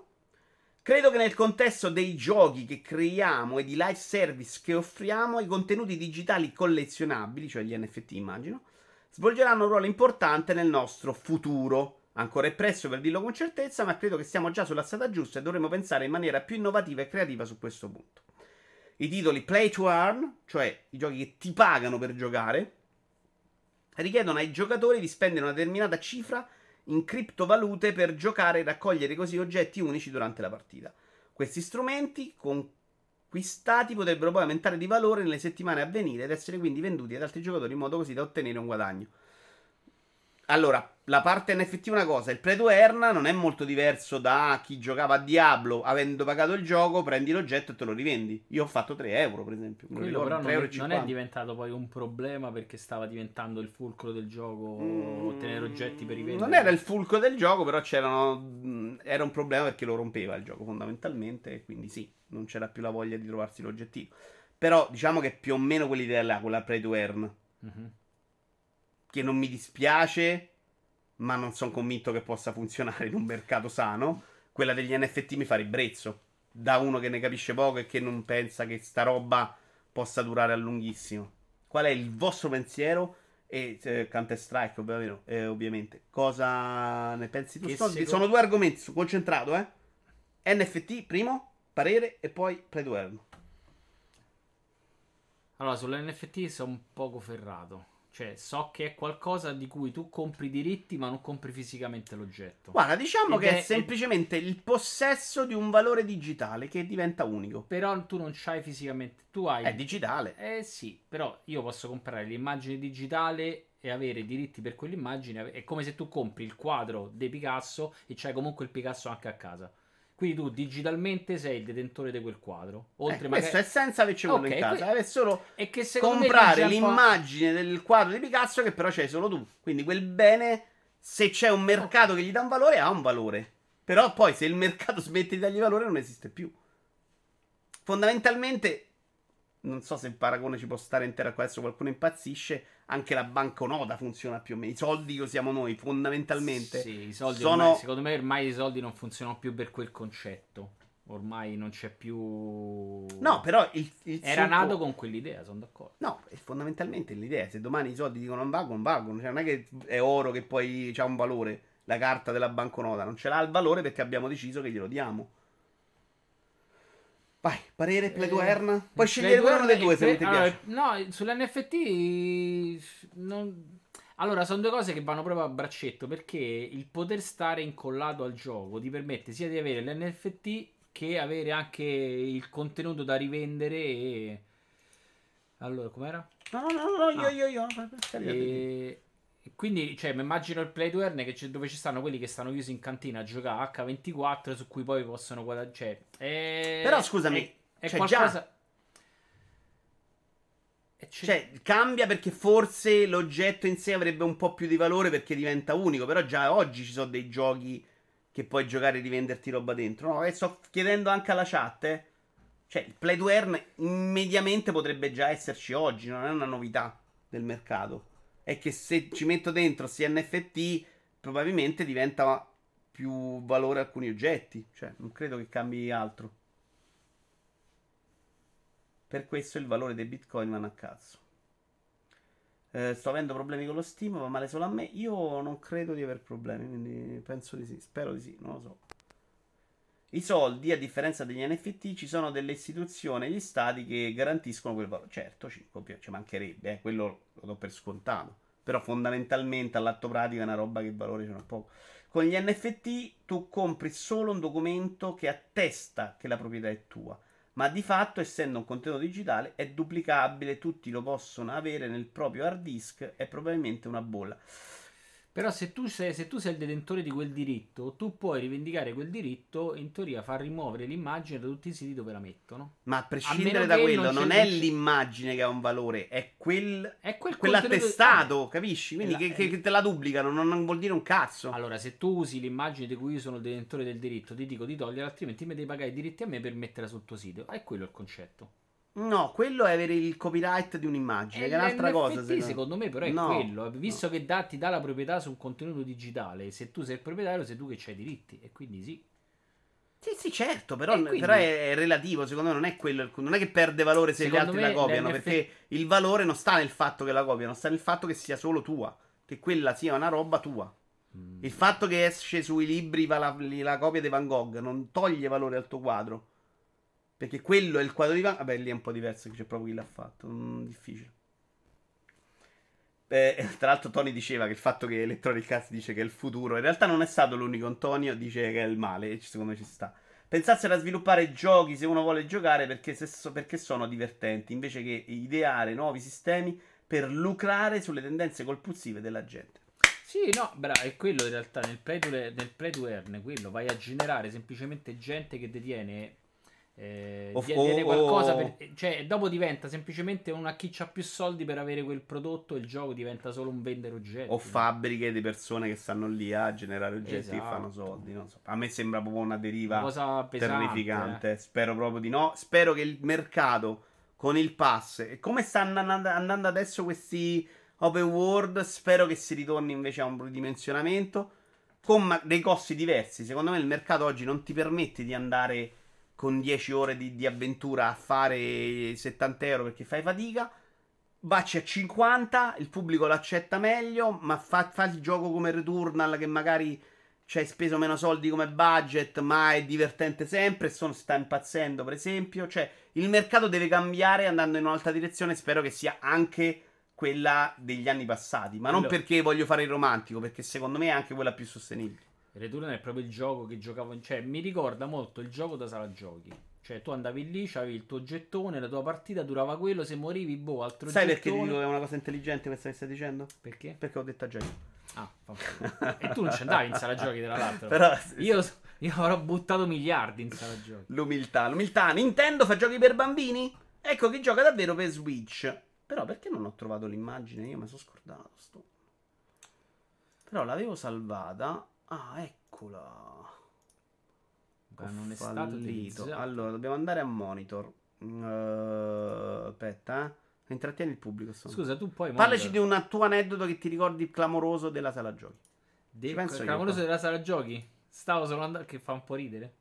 Credo che nel contesto dei giochi che creiamo e di live service che offriamo, i contenuti digitali collezionabili, cioè gli NFT immagino, svolgeranno un ruolo importante nel nostro futuro. Ancora è presto per dirlo con certezza, ma credo che siamo già sulla strada giusta e dovremo pensare in maniera più innovativa e creativa su questo punto i titoli play to earn, cioè i giochi che ti pagano per giocare, richiedono ai giocatori di spendere una determinata cifra in criptovalute per giocare e raccogliere così oggetti unici durante la partita. Questi strumenti conquistati potrebbero poi aumentare di valore nelle settimane a venire ed essere quindi venduti ad altri giocatori in modo così da ottenere un guadagno. Allora, la parte NFT è una cosa, il play to earn non è molto diverso da chi giocava a Diablo, avendo pagato il gioco, prendi l'oggetto e te lo rivendi. Io ho fatto 3 euro, per esempio. Quello però non, è, non è diventato poi un problema perché stava diventando il fulcro del gioco mm, ottenere oggetti per rivendere. Non era il fulcro del gioco, però c'erano mm, era un problema perché lo rompeva il gioco fondamentalmente quindi sì, non c'era più la voglia di trovarsi l'oggettino. Però diciamo che più o meno quell'idea là, quella play to earn. Mm-hmm che non mi dispiace, ma non sono convinto che possa funzionare in un mercato sano. Quella degli NFT mi fa ribrezzo. Da uno che ne capisce poco e che non pensa che sta roba possa durare a lunghissimo. Qual è il vostro pensiero? E eh, Counter Strike, ovviamente, eh, ovviamente. Cosa ne pensi tu? Sono, secondo... sono due argomenti, concentrato, eh. NFT, primo, parere, e poi play to earn. Allora, sull'NFT sono un poco ferrato. Cioè, so che è qualcosa di cui tu compri i diritti, ma non compri fisicamente l'oggetto. Guarda, diciamo Ed che è, è semplicemente il possesso di un valore digitale che diventa unico. Però tu non c'hai fisicamente. Tu hai. È digitale. Eh sì, però io posso comprare l'immagine digitale e avere diritti per quell'immagine. È come se tu compri il quadro di Picasso e c'hai comunque il Picasso anche a casa. Quindi tu digitalmente sei il detentore di quel quadro. Oltre Eh, magari... Questo è senza averci quello Ok, in casa, que- è solo E che comprare l'immagine del quadro di Picasso che però c'hai solo tu. Quindi quel bene, se c'è un mercato che gli dà un valore, ha un valore. Però poi se il mercato smette di dargli valore non esiste più. Fondamentalmente, non so se il paragone ci può stare intero qua, adesso qualcuno impazzisce, anche la banconota funziona più o meno. I soldi che usiamo noi, fondamentalmente, Sì, sono... ormai- secondo me ormai i soldi non funzionano più per quel concetto. Ormai non c'è più. No, però il, il Era succo- nato con quell'idea, sono d'accordo. No, è fondamentalmente l'idea. Se domani i soldi dicono non valgono, non valgono. Cioè, non è che è oro che poi ha un valore. La carta della banconota non ce l'ha il valore perché abbiamo deciso che glielo diamo. Vai, parere, play to Eh, earn. Puoi scegliere dei to due se non ti allora, piace. No, sull'NFT. Non... Allora, sono due cose che vanno proprio a braccetto perché il poter stare incollato al gioco ti permette sia di avere l'NFT che avere anche il contenuto da rivendere. E... Allora, com'era? No, no, no, no, io, Ah. io, io. per Dio. E... Quindi, cioè, mi immagino il play to earn che c'è- dove ci stanno quelli che stanno chiusi in cantina a giocare H24 su cui poi possono guadagnare. Cioè, è- Però, scusami, è, è c'è qualcosa. C'è- Cioè, cambia perché forse l'oggetto in sé avrebbe un po' più di valore perché diventa unico. Però già oggi ci sono dei giochi che puoi giocare e rivenderti roba dentro. No, e sto chiedendo anche alla chat. eh. Cioè, il play to earn immediatamente potrebbe già esserci oggi. Non è una novità del mercato. È che se ci metto dentro sti NFT, probabilmente diventa più valore alcuni oggetti. Cioè, non credo che cambi altro. Per questo il valore dei bitcoin vanno a cazzo. Eh, sto avendo problemi con lo Steam, va male solo a me. Io non credo di aver problemi, quindi penso di sì. Spero di sì, non lo so. I soldi, a differenza degli NFT, ci sono delle istituzioni e gli stati che garantiscono quel valore. Certo, ci, ci mancherebbe, eh, quello lo do per scontato. Però fondamentalmente all'atto pratico è una roba che valore ce n'è poco. Con gli NFT tu compri solo un documento che attesta che la proprietà è tua ma di fatto, essendo un contenuto digitale, è duplicabile, tutti lo possono avere nel proprio hard disk, è probabilmente una bolla. Però se tu, sei, se tu sei il detentore di quel diritto, tu puoi rivendicare quel diritto, in teoria far rimuovere l'immagine da tutti i siti dove la mettono. Ma a A prescindere meno da quello, non non, è l'immagine che ha un valore, è quel, È quel quell'attestato, capisci? Quindi la- che, che- che te la duplicano, non, non vuol dire un cazzo. Allora, se tu usi l'immagine di cui io sono il detentore del diritto, ti dico di togliere, altrimenti mi devi pagare i diritti a me per metterla sul tuo sito. È quello il concetto. No, quello è avere il copyright di un'immagine, E che è un'altra cosa. secondo- secondo me, però è No, quello. Visto che dà- ti dà la proprietà su un contenuto digitale, se tu sei il proprietario, sei tu che c'hai i diritti. E quindi sì. Sì, sì, certo, però, quindi- però è, è relativo, secondo me non è quello, non è che perde valore se gli altri la copiano, l'NFT perché il valore non sta nel fatto che la copiano, sta nel fatto che sia solo tua, che quella sia una roba tua. Mm. Il fatto che esce sui libri la, la copia di Van Gogh non toglie valore al tuo quadro. Perché quello è il quadro di Van. Vabbè, lì è un po' diverso, c'è proprio chi l'ha fatto. mm, difficile. Eh, tra l'altro, Tony diceva che il fatto che Electronic Arts dice che è il futuro, in realtà non è stato l'unico. Antonio dice che è il male, e secondo me ci sta. Pensassero a sviluppare giochi se uno vuole giocare perché, so- perché sono divertenti, invece che ideare nuovi sistemi per lucrare sulle tendenze compulsive della gente. Sì, no, bravo, è quello in realtà nel play to, nel play to earn, quello vai a generare semplicemente gente che detiene, eh, O- detiene o- qualcosa, per- cioè dopo diventa semplicemente una chi ha più soldi per avere quel prodotto e il gioco diventa solo un vendere oggetti. O fabbriche di persone che stanno lì a generare oggetti e Esatto. fanno soldi. Non so. A me sembra proprio una deriva Una pesante. terrificante. eh. Spero proprio di no. Spero che il mercato con il pass e come stanno andando, andando adesso questi open world, spero che si ritorni invece a un ridimensionamento con dei costi diversi. Secondo me il mercato oggi non ti permette di andare con 10 ore di, di avventura a fare 70 euro perché fai fatica. Bacci a 50, il pubblico l'accetta meglio, ma fa, fa il gioco come Returnal che magari ci hai speso meno soldi come budget, ma è divertente sempre. Sono, sta impazzendo, per esempio. Cioè, il mercato deve cambiare andando in un'altra direzione. Spero che sia anche quella degli anni passati. Ma non Quello- perché voglio fare il romantico, perché secondo me è anche quella più sostenibile. Return è proprio il gioco che giocavo, in- cioè mi ricorda molto il gioco da sala giochi. Cioè tu andavi lì, c'avevi il tuo gettone, la tua partita durava quello, se morivi, boh, altro Sai perché ti gettone. dico che è una cosa intelligente questa che stai dicendo? Perché? Perché ho detto già io. Ah, e tu non ci andavi in sala giochi tra l'altro. Però, Io Io avrò buttato miliardi in sala giochi. L'umiltà, l'umiltà. Nintendo fa giochi per bambini? Ecco chi gioca davvero per Switch. Però perché non ho trovato l'immagine? Io mi sono scordato. Sto. Però l'avevo salvata. Ah, eccola. Ma non è stato utilizzato. Allora, dobbiamo andare a monitor. Uh, aspetta, eh. Intrattieni il pubblico. sto- Scusa, tu poi. Parlaci di un tuo aneddoto che ti ricordi clamoroso della sala giochi. ci penso io, clamoroso qua. della sala giochi. Stavo solo andando. Che fa un po' ridere.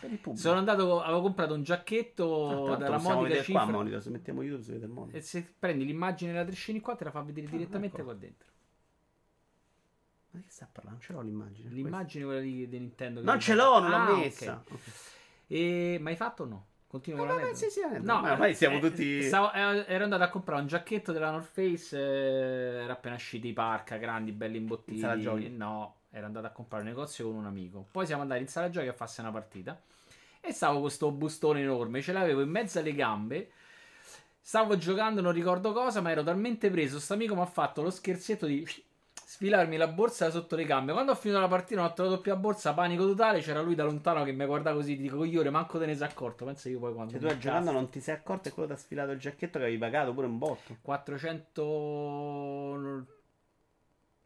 Pubblico. Sono andato. Avevo comprato un Ah, giacchetto l'altro dalla qua cifra. a monitor. Se mettiamo YouTube si vede il monitor. E se prendi l'immagine della trascini qua, te la fa vedere direttamente ecco. qua dentro. Ma che sta parlando? Non ce l'ho l'immagine. L'immagine quella di, di Nintendo. che Non ce l'ho, non l'ho Ah, messa. ok. E ma hai fatto o no? Continua con Vabbè, l'aneddoto? sì, sì, aneddoto. No, Ma ormai siamo eh, tutti- stavo- eh, ero andato a comprare un giacchetto della North Face. eh, era appena usciti i parca, grandi, belli imbottiti. In sala giochi? No, ero andato a comprare un negozio con un amico. Poi siamo andati in sala giochi a farsi una partita. E stavo con questo bustone enorme. Ce l'avevo in mezzo alle gambe. Stavo giocando, non ricordo cosa, ma ero talmente preso. Sto amico mi ha fatto lo scherzetto di sfilarmi la borsa sotto le gambe. Quando ho finito la partita, non ho trovato più la borsa, panico totale. C'era lui da lontano che mi guardava così. Dico, coglione, manco te ne sei accorto. Pensa io poi quando. Se tu a giocando non ti sei accorto e quello ti ha sfilato il giacchetto che avevi pagato pure un botto. 400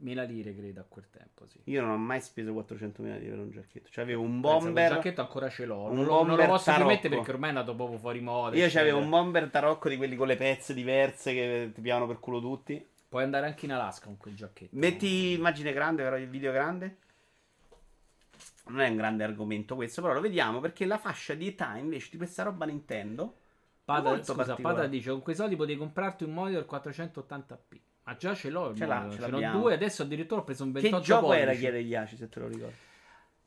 mila lire, credo, a quel tempo. Sì. Io non ho mai speso 400.000 lire per un giacchetto. Cioè avevo un Pensa, quel bomber. giacchetto ancora ce l'ho. Non, lo- non lo bomber posso tarocco. rimettere perché ormai è andato proprio fuori moda. Io c'avevo un bomber tarocco di quelli con le pezze diverse che ti piavano per culo tutti. Puoi andare anche in Alaska con quel giacchetto. Metti immagine grande, però il video grande. Non è un grande argomento questo, però lo vediamo perché la fascia di età invece di questa roba Nintendo. Pada, scusa. Pada dice: Con quei soldi potevi comprarti un monitor 480p. Ma già ce l'ho. Ce l'ha, ce ce l'abbiamo. due. Adesso addirittura ho preso un 28 Che gioco era pollici. chiede Iaci, se te lo ricordi?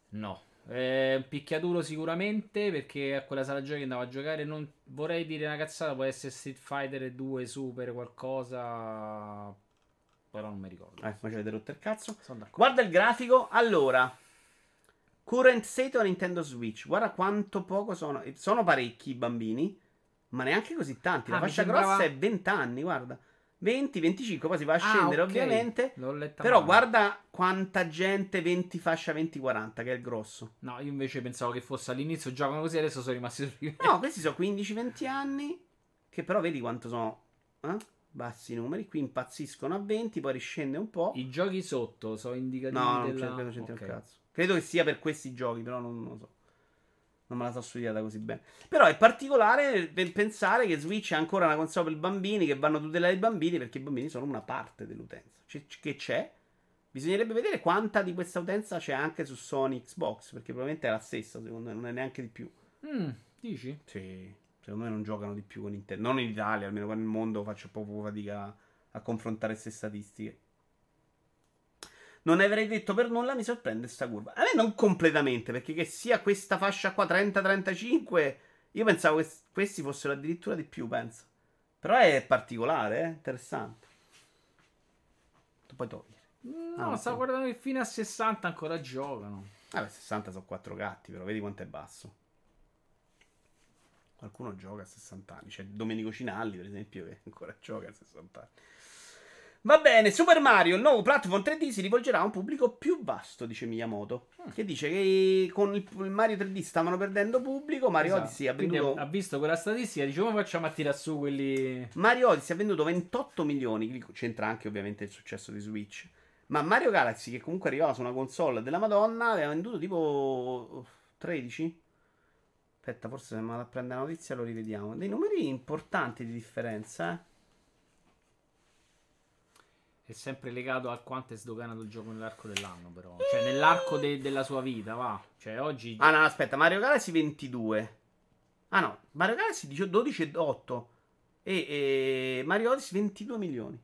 No. Eh, un picchiaduro sicuramente perché a quella sala giochi andavo a giocare. Non vorrei dire una cazzata. Può essere Street Fighter 2 Super qualcosa. Però non mi ricordo. Eh, ma ci avete rotto il cazzo. Guarda il grafico. Allora, current state of Nintendo Switch. Guarda quanto poco sono. Sono parecchi i bambini, ma neanche così tanti. La Ah, fascia sembrava- grossa è 20 anni, guarda. 20, 25, poi si va a Ah, scendere ok. ovviamente. L'ho letta Però male. guarda quanta gente 20 fascia 20-40, che è il grosso. No, io invece pensavo che fosse all'inizio giocano così, adesso sono rimasti sui No, questi sono 15-20 anni, che però vedi quanto sono eh? bassi i numeri. Qui impazziscono a 20, poi riscende un po'. I giochi sotto sono indicativi No, non della... c'è, credo c'entri Ok. un cazzo. Credo che sia per questi giochi, però non, non lo so. Non me la so studiata così bene. Però è particolare per pensare che Switch è ancora una console per bambini, che vanno a tutelare i bambini, perché i bambini sono una parte dell'utenza. C- che c'è? Bisognerebbe vedere quanta di questa utenza c'è anche su Sony Xbox, perché probabilmente è la stessa, secondo me, non è neanche di più. Mm, dici? Sì, secondo me non giocano di più con Nintendo. Non in Italia, almeno qua nel mondo faccio proprio fatica a confrontare queste statistiche. Non avrei detto per nulla, mi sorprende sta curva. A me non completamente, perché che sia questa fascia qua 30-35, io pensavo che questi fossero addirittura di più, penso. Però è particolare, eh? interessante. Tu puoi togliere. No, Ah, stavo sì. guardando che fino a 60 ancora giocano. Vabbè, 60 sono 4 gatti, però vedi quanto è basso. Qualcuno gioca a 60 anni. C'è Domenico Cinalli, per esempio, che ancora gioca a 60 anni. Va bene, Super Mario, il nuovo platform 3D si rivolgerà a un pubblico più vasto, dice Miyamoto. Che dice che con il, Mario 3D stavano perdendo pubblico. Mario Esatto. Odyssey ha venduto. ha visto quella statistica, dice come facciamo a tirare su quelli... Mario Odyssey ha venduto 28 milioni, c'entra anche ovviamente il successo di Switch. Ma Mario Galaxy, che comunque arrivava su una console della Madonna, aveva venduto tipo 13. Aspetta, forse se andiamo a prendere la notizia lo rivediamo. Dei numeri importanti di differenza, eh. È sempre legato a quanto è sdoganato il gioco nell'arco dell'anno, però. Cioè, nell'arco de- della sua vita, va. Cioè, oggi... Ah no, aspetta, Mario Galaxy 22. Ah no, Mario Galaxy 12,8 e, e Mario Odyssey 22 milioni.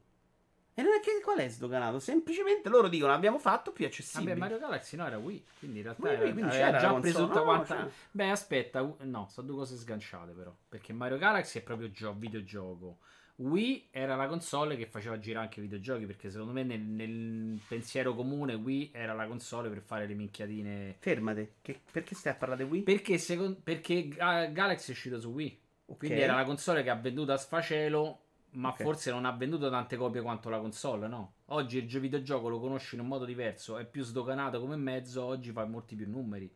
E non è che qual è sdoganato? Semplicemente loro dicono abbiamo fatto più accessibile. Vabbè, Mario Galaxy no, era Wii. Quindi in realtà Ma era, Wii, quindi c'era già preso tutta no, quanta... cioè. Beh, aspetta, no, sono due cose sganciate però. Perché Mario Galaxy è proprio gio- videogioco. Wii era la console che faceva girare anche i videogiochi. Perché secondo me nel, nel pensiero comune Wii era la console per fare le minchiatine. Fermate, che- perché stai a parlare di Wii? Perché, secon- perché Ga- Galaxy è uscito su Wii. Ok. Quindi era la console che ha venduto a sfacelo ma Ok. forse non ha venduto tante copie quanto la console, no? Oggi il gio- videogioco lo conosci in un modo diverso, è più sdoganato come mezzo, oggi fa molti più numeri.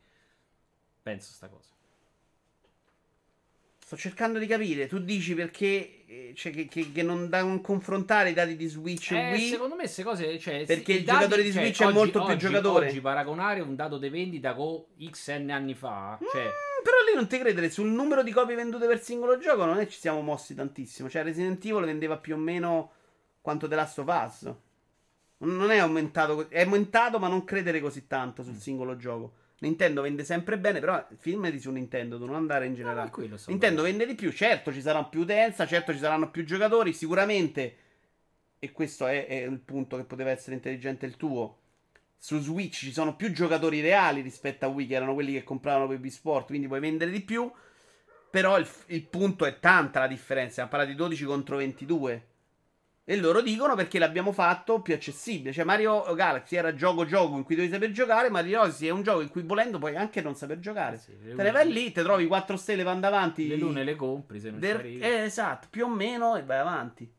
Penso sta cosa. Sto cercando di capire. Tu dici perché eh, cioè, che, che- che non da non confrontare i dati di Switch e Eh, Wii? secondo me queste cose. Cioè, Perché il dati- giocatore di cioè, Switch è oggi- molto più oggi- giocatore. Oggi paragonare un dato di vendita con X n anni fa. Cioè, Mm, però lì non ti credere, sul numero di copie vendute per singolo gioco non è ci siamo mossi tantissimo. Cioè, Resident Evil vendeva più o meno quanto The Last of Us. Non è aumentato, è aumentato, ma non credere così tanto Mm. sul singolo gioco. Nintendo vende sempre bene, però filmati su Nintendo, non andare in no, generale. è quello Nintendo vende di più, certo ci sarà più utenza, certo ci saranno più giocatori, sicuramente, e questo è, è il punto che poteva essere intelligente il tuo, su Switch ci sono più giocatori reali rispetto a Wii, che erano quelli che compravano per Wii Sport, quindi puoi vendere di più, però il, il punto è tanta la differenza, stiamo parlando di 12 contro 22. E loro dicono perché l'abbiamo fatto più accessibile. Cioè, Mario Galaxy era gioco-gioco in cui dovevi saper giocare. Mario Odyssey è un gioco in cui volendo puoi anche non saper giocare. Eh sì, Te ne vai lì, te trovi 4 stelle, vanno avanti. Le lune le compri se non Der- eh, esatto, più o meno e vai avanti.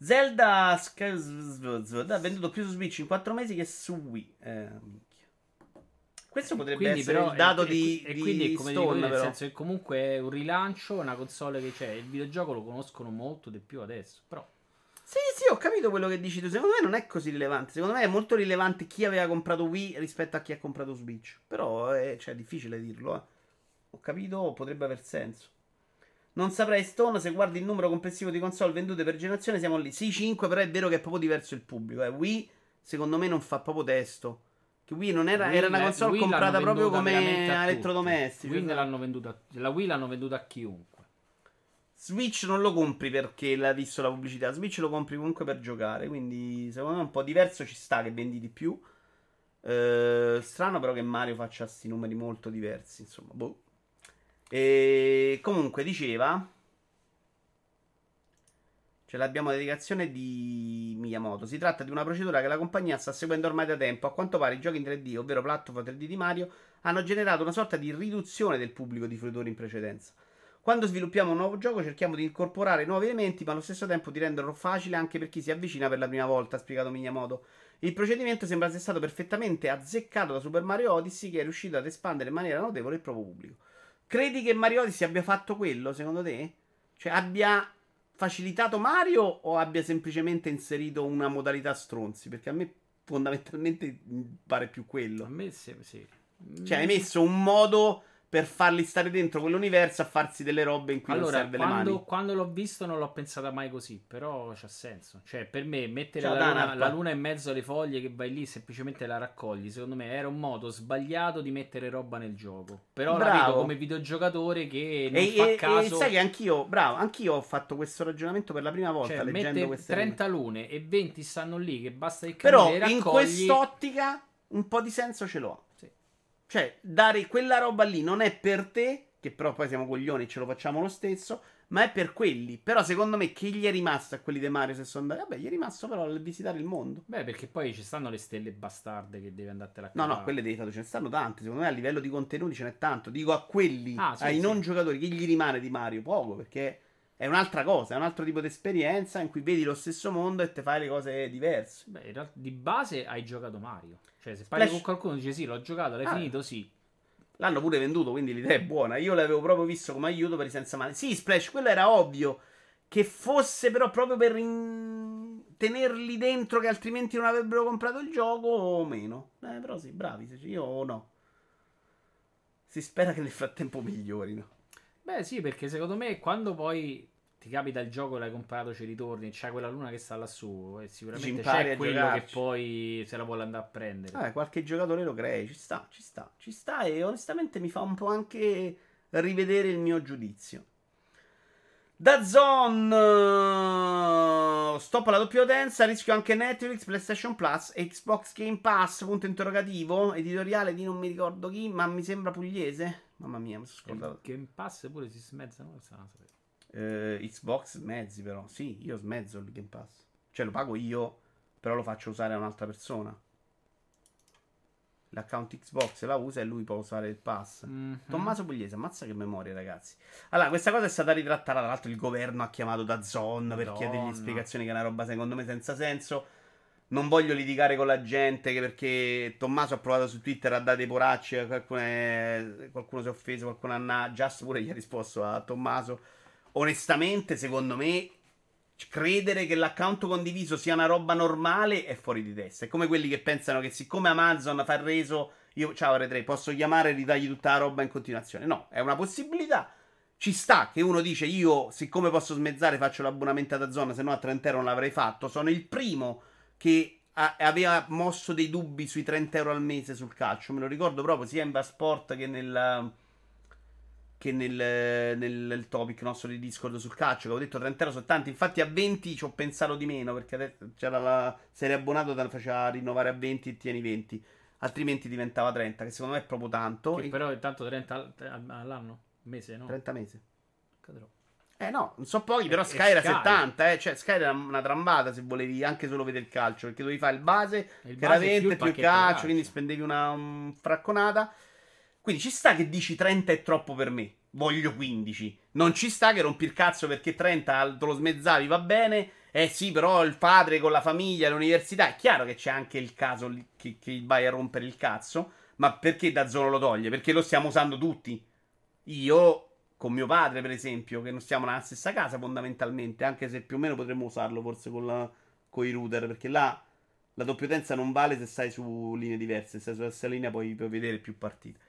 Zelda ha venduto più su Switch in 4 mesi che su Wii. Eh. Questo potrebbe Quindi, essere però, il dato e- di, e, di quindi è come dico, Stone, nel però. senso che comunque è un rilancio, una console che c'è. Il videogioco lo conoscono molto di più adesso. Però Sì, sì, ho capito quello che dici tu. Secondo me non è così rilevante. Secondo me è molto rilevante chi aveva comprato Wii rispetto a chi ha comprato Switch. Però è, cioè, è difficile dirlo. eh. Ho capito, potrebbe aver senso. Non saprei, Stone, se guardi il numero complessivo di console vendute per generazione, siamo lì. Sì, 5, però è vero che è proprio diverso il pubblico. Eh. Wii, secondo me, non fa proprio testo. Che Wii non era, Wii era una console Wii comprata proprio come a elettrodomestici. Wii cioè, l'hanno venduta, la Wii l'hanno venduta a chiunque. Switch non lo compri perché l'ha visto la pubblicità. Switch lo compri comunque per giocare. Quindi, secondo me, un po' diverso. Ci sta che vendi di più. Eh, strano, però, che Mario faccia questi numeri molto diversi. Insomma, boh. E comunque, diceva. Ce l'abbiamo la dedicazione di Miyamoto. Si tratta di una procedura che la compagnia sta seguendo ormai da tempo. A quanto pare i giochi in 3D, ovvero platform 3D di Mario, hanno generato una sorta di riduzione del pubblico di fruitori in precedenza. Quando sviluppiamo un nuovo gioco cerchiamo di incorporare nuovi elementi, ma allo stesso tempo di renderlo facile anche per chi si avvicina per la prima volta, ha spiegato Miyamoto. Il procedimento sembra essere stato perfettamente azzeccato da Super Mario Odyssey, che è riuscito ad espandere in maniera notevole il proprio pubblico. Credi che Mario Odyssey abbia fatto quello, secondo te? Cioè, abbia facilitato Mario o abbia semplicemente inserito una modalità stronzi? Perché a me fondamentalmente mm, pare più quello. A me sì. sì. Cioè, hai messo un modo per farli stare dentro quell'universo a farsi delle robe in cui non Allora, serve le quando, mani. quando l'ho visto non l'ho pensata mai così, però c'ha senso. Cioè, per me mettere Ciao, la luna, la luna in mezzo alle foglie che vai lì semplicemente la raccogli, secondo me era un modo sbagliato di mettere roba nel gioco. Però la vedo come videogiocatore che non E, fa e- e caso. sai che anch'io, bravo, anch'io ho fatto questo ragionamento per la prima volta cioè, leggendo mette queste 30 lune e 20 stanno lì che basta il Però camino e in quest'ottica un po' di senso ce l'ho. Cioè, dare quella roba lì non è per te, che però poi siamo coglioni e ce lo facciamo lo stesso, ma è per quelli. Però secondo me che gli è rimasto a quelli di Mario se sono andati? Vabbè, gli è rimasto però il visitare il mondo. Beh, perché poi ci stanno le stelle bastarde che devi andartela a No, no, cavare. quelle devi fare, ce ne stanno tante. Secondo me a livello di contenuti ce n'è tanto. Dico a quelli, Ah, sì, ai sì. non giocatori, che gli rimane di Mario? Poco, perché è un'altra cosa, è un altro tipo di esperienza in cui vedi lo stesso mondo e te fai le cose diverse. Beh, in realtà, di base hai giocato Mario. Cioè, se parli Splash- con qualcuno e dice sì, l'ho giocato, l'hai Ah. finito, sì. L'hanno pure venduto, quindi l'idea è buona. Io l'avevo proprio visto come aiuto per i senza mani. Sì, Splash, quello era ovvio. Che fosse però proprio per in- tenerli dentro, che altrimenti non avrebbero comprato il gioco o meno. Eh, però sì, bravi. Io o no. Si spera che nel frattempo migliorino. Beh, sì, perché secondo me quando poi ti capita il gioco, l'hai comprato, ci ritorni, c'è quella luna che sta lassù e Ci sicuramente c'è quello che poi se la vuole andare a prendere. Vabbè, qualche giocatore lo crei, ci sta, ci sta, ci sta e onestamente mi fa un po' anche rivedere il mio giudizio. Da Zone stop alla doppia utenza, rischio anche Netflix, PlayStation Plus, Xbox Game Pass, punto interrogativo, editoriale di non mi ricordo chi, ma mi sembra pugliese. Mamma mia, mi sono Il scordato. Game Pass pure si la sapevo. Eh, Xbox mezzi però, sì, io smezzo il Game Pass. Cioè lo pago io, però lo faccio usare a un'altra persona. l'account Xbox la usa e lui può usare il pass. Mhm. Tommaso Pugliese, ammazza che memoria, ragazzi. Allora, questa cosa è stata ritrattata. Tra l'altro, il governo ha chiamato da Zon per chiedergli spiegazioni, che è una roba secondo me senza senso. Non voglio litigare con la gente perché Tommaso ha provato su Twitter a dare dei poracci. Qualcuno, è- qualcuno si è offeso, qualcuno ha. Just pure gli ha risposto a Tommaso. Onestamente, secondo me, credere che l'account condiviso sia una roba normale è fuori di testa. È come quelli che pensano che siccome Amazon fa il reso, io ciao R3, posso chiamare e ritagli tutta la roba in continuazione. No, è una possibilità. Ci sta che uno dice io, siccome posso smezzare, faccio l'abbonamento ad Zona, se no a 30 euro non l'avrei fatto. Sono il primo che aveva mosso dei dubbi sui 30 euro al mese sul calcio. Me lo ricordo proprio sia in Basport che nel che nel, nel- topic nostro di Discord sul calcio, che ho detto 30 euro sono tanti. Infatti a 20 ci ho pensato di meno, perché adesso c'era la serie abbonato, te la faceva rinnovare a 20 e tieni 20. Altrimenti diventava 30, che secondo me è proprio tanto. Che E- però intanto 30 al- all'anno? Mese, no? 30 mesi. Cadrò. Eh no, non so pochi, però E- Sky e era Sky. 70, eh. Cioè Sky era una trambata se volevi anche solo vedere il calcio, perché dovevi fare il base, il 20 più più, il calcio, calcio. quindi spendevi una um, fracconata. Quindi ci sta che dici 30 è troppo per me, voglio 15. Non ci sta che rompi il cazzo perché 30 te lo smezzavi, va bene. Eh sì, però il padre con la famiglia, l'università, è chiaro che c'è anche il caso che, che vai a rompere il cazzo. Ma perché da zona lo toglie? Perché lo stiamo usando tutti. Io con mio padre, per esempio, che non stiamo nella stessa casa fondamentalmente, anche se più o meno potremmo usarlo forse con, la, con i router, perché là la doppiotenza non vale se stai su linee diverse, se stai sulla stessa linea puoi, puoi vedere più partite.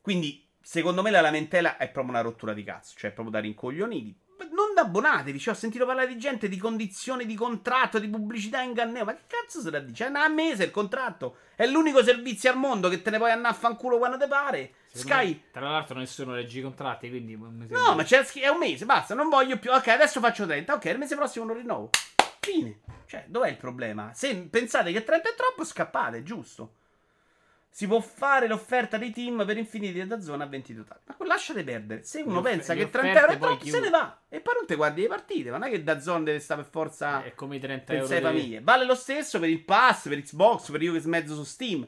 Quindi, secondo me la lamentela è proprio una rottura di cazzo, cioè proprio da rincoglioniti. Non abbonatevi, cioè, ho sentito parlare di gente di condizioni di contratto, di pubblicità ingannevole. Ma che cazzo se la dice? È una mese il contratto. È l'unico servizio al mondo che te ne puoi andare a fanculo quando te pare. Secondo Sky. me, tra l'altro nessuno legge i contratti, quindi No, ma c'è, è un mese, basta, non voglio più. Ok, adesso faccio 30. Ok, il mese prossimo non rinnovo. Fine. Cioè, dov'è il problema? Se pensate che 30 è troppo, scappate, giusto. Si può fare l'offerta dei team per Infinity e da zona a 20 totali. Ma lasciate perdere. Se uno Le pensa le che 30 offerte euro è troppo, se chiude. ne va. E poi non te guardi le partite. Ma non è che da zona deve stare per forza è come i 30 per euro. famiglie. Vale lo stesso per il pass, per Xbox, per io che smezzo su Steam.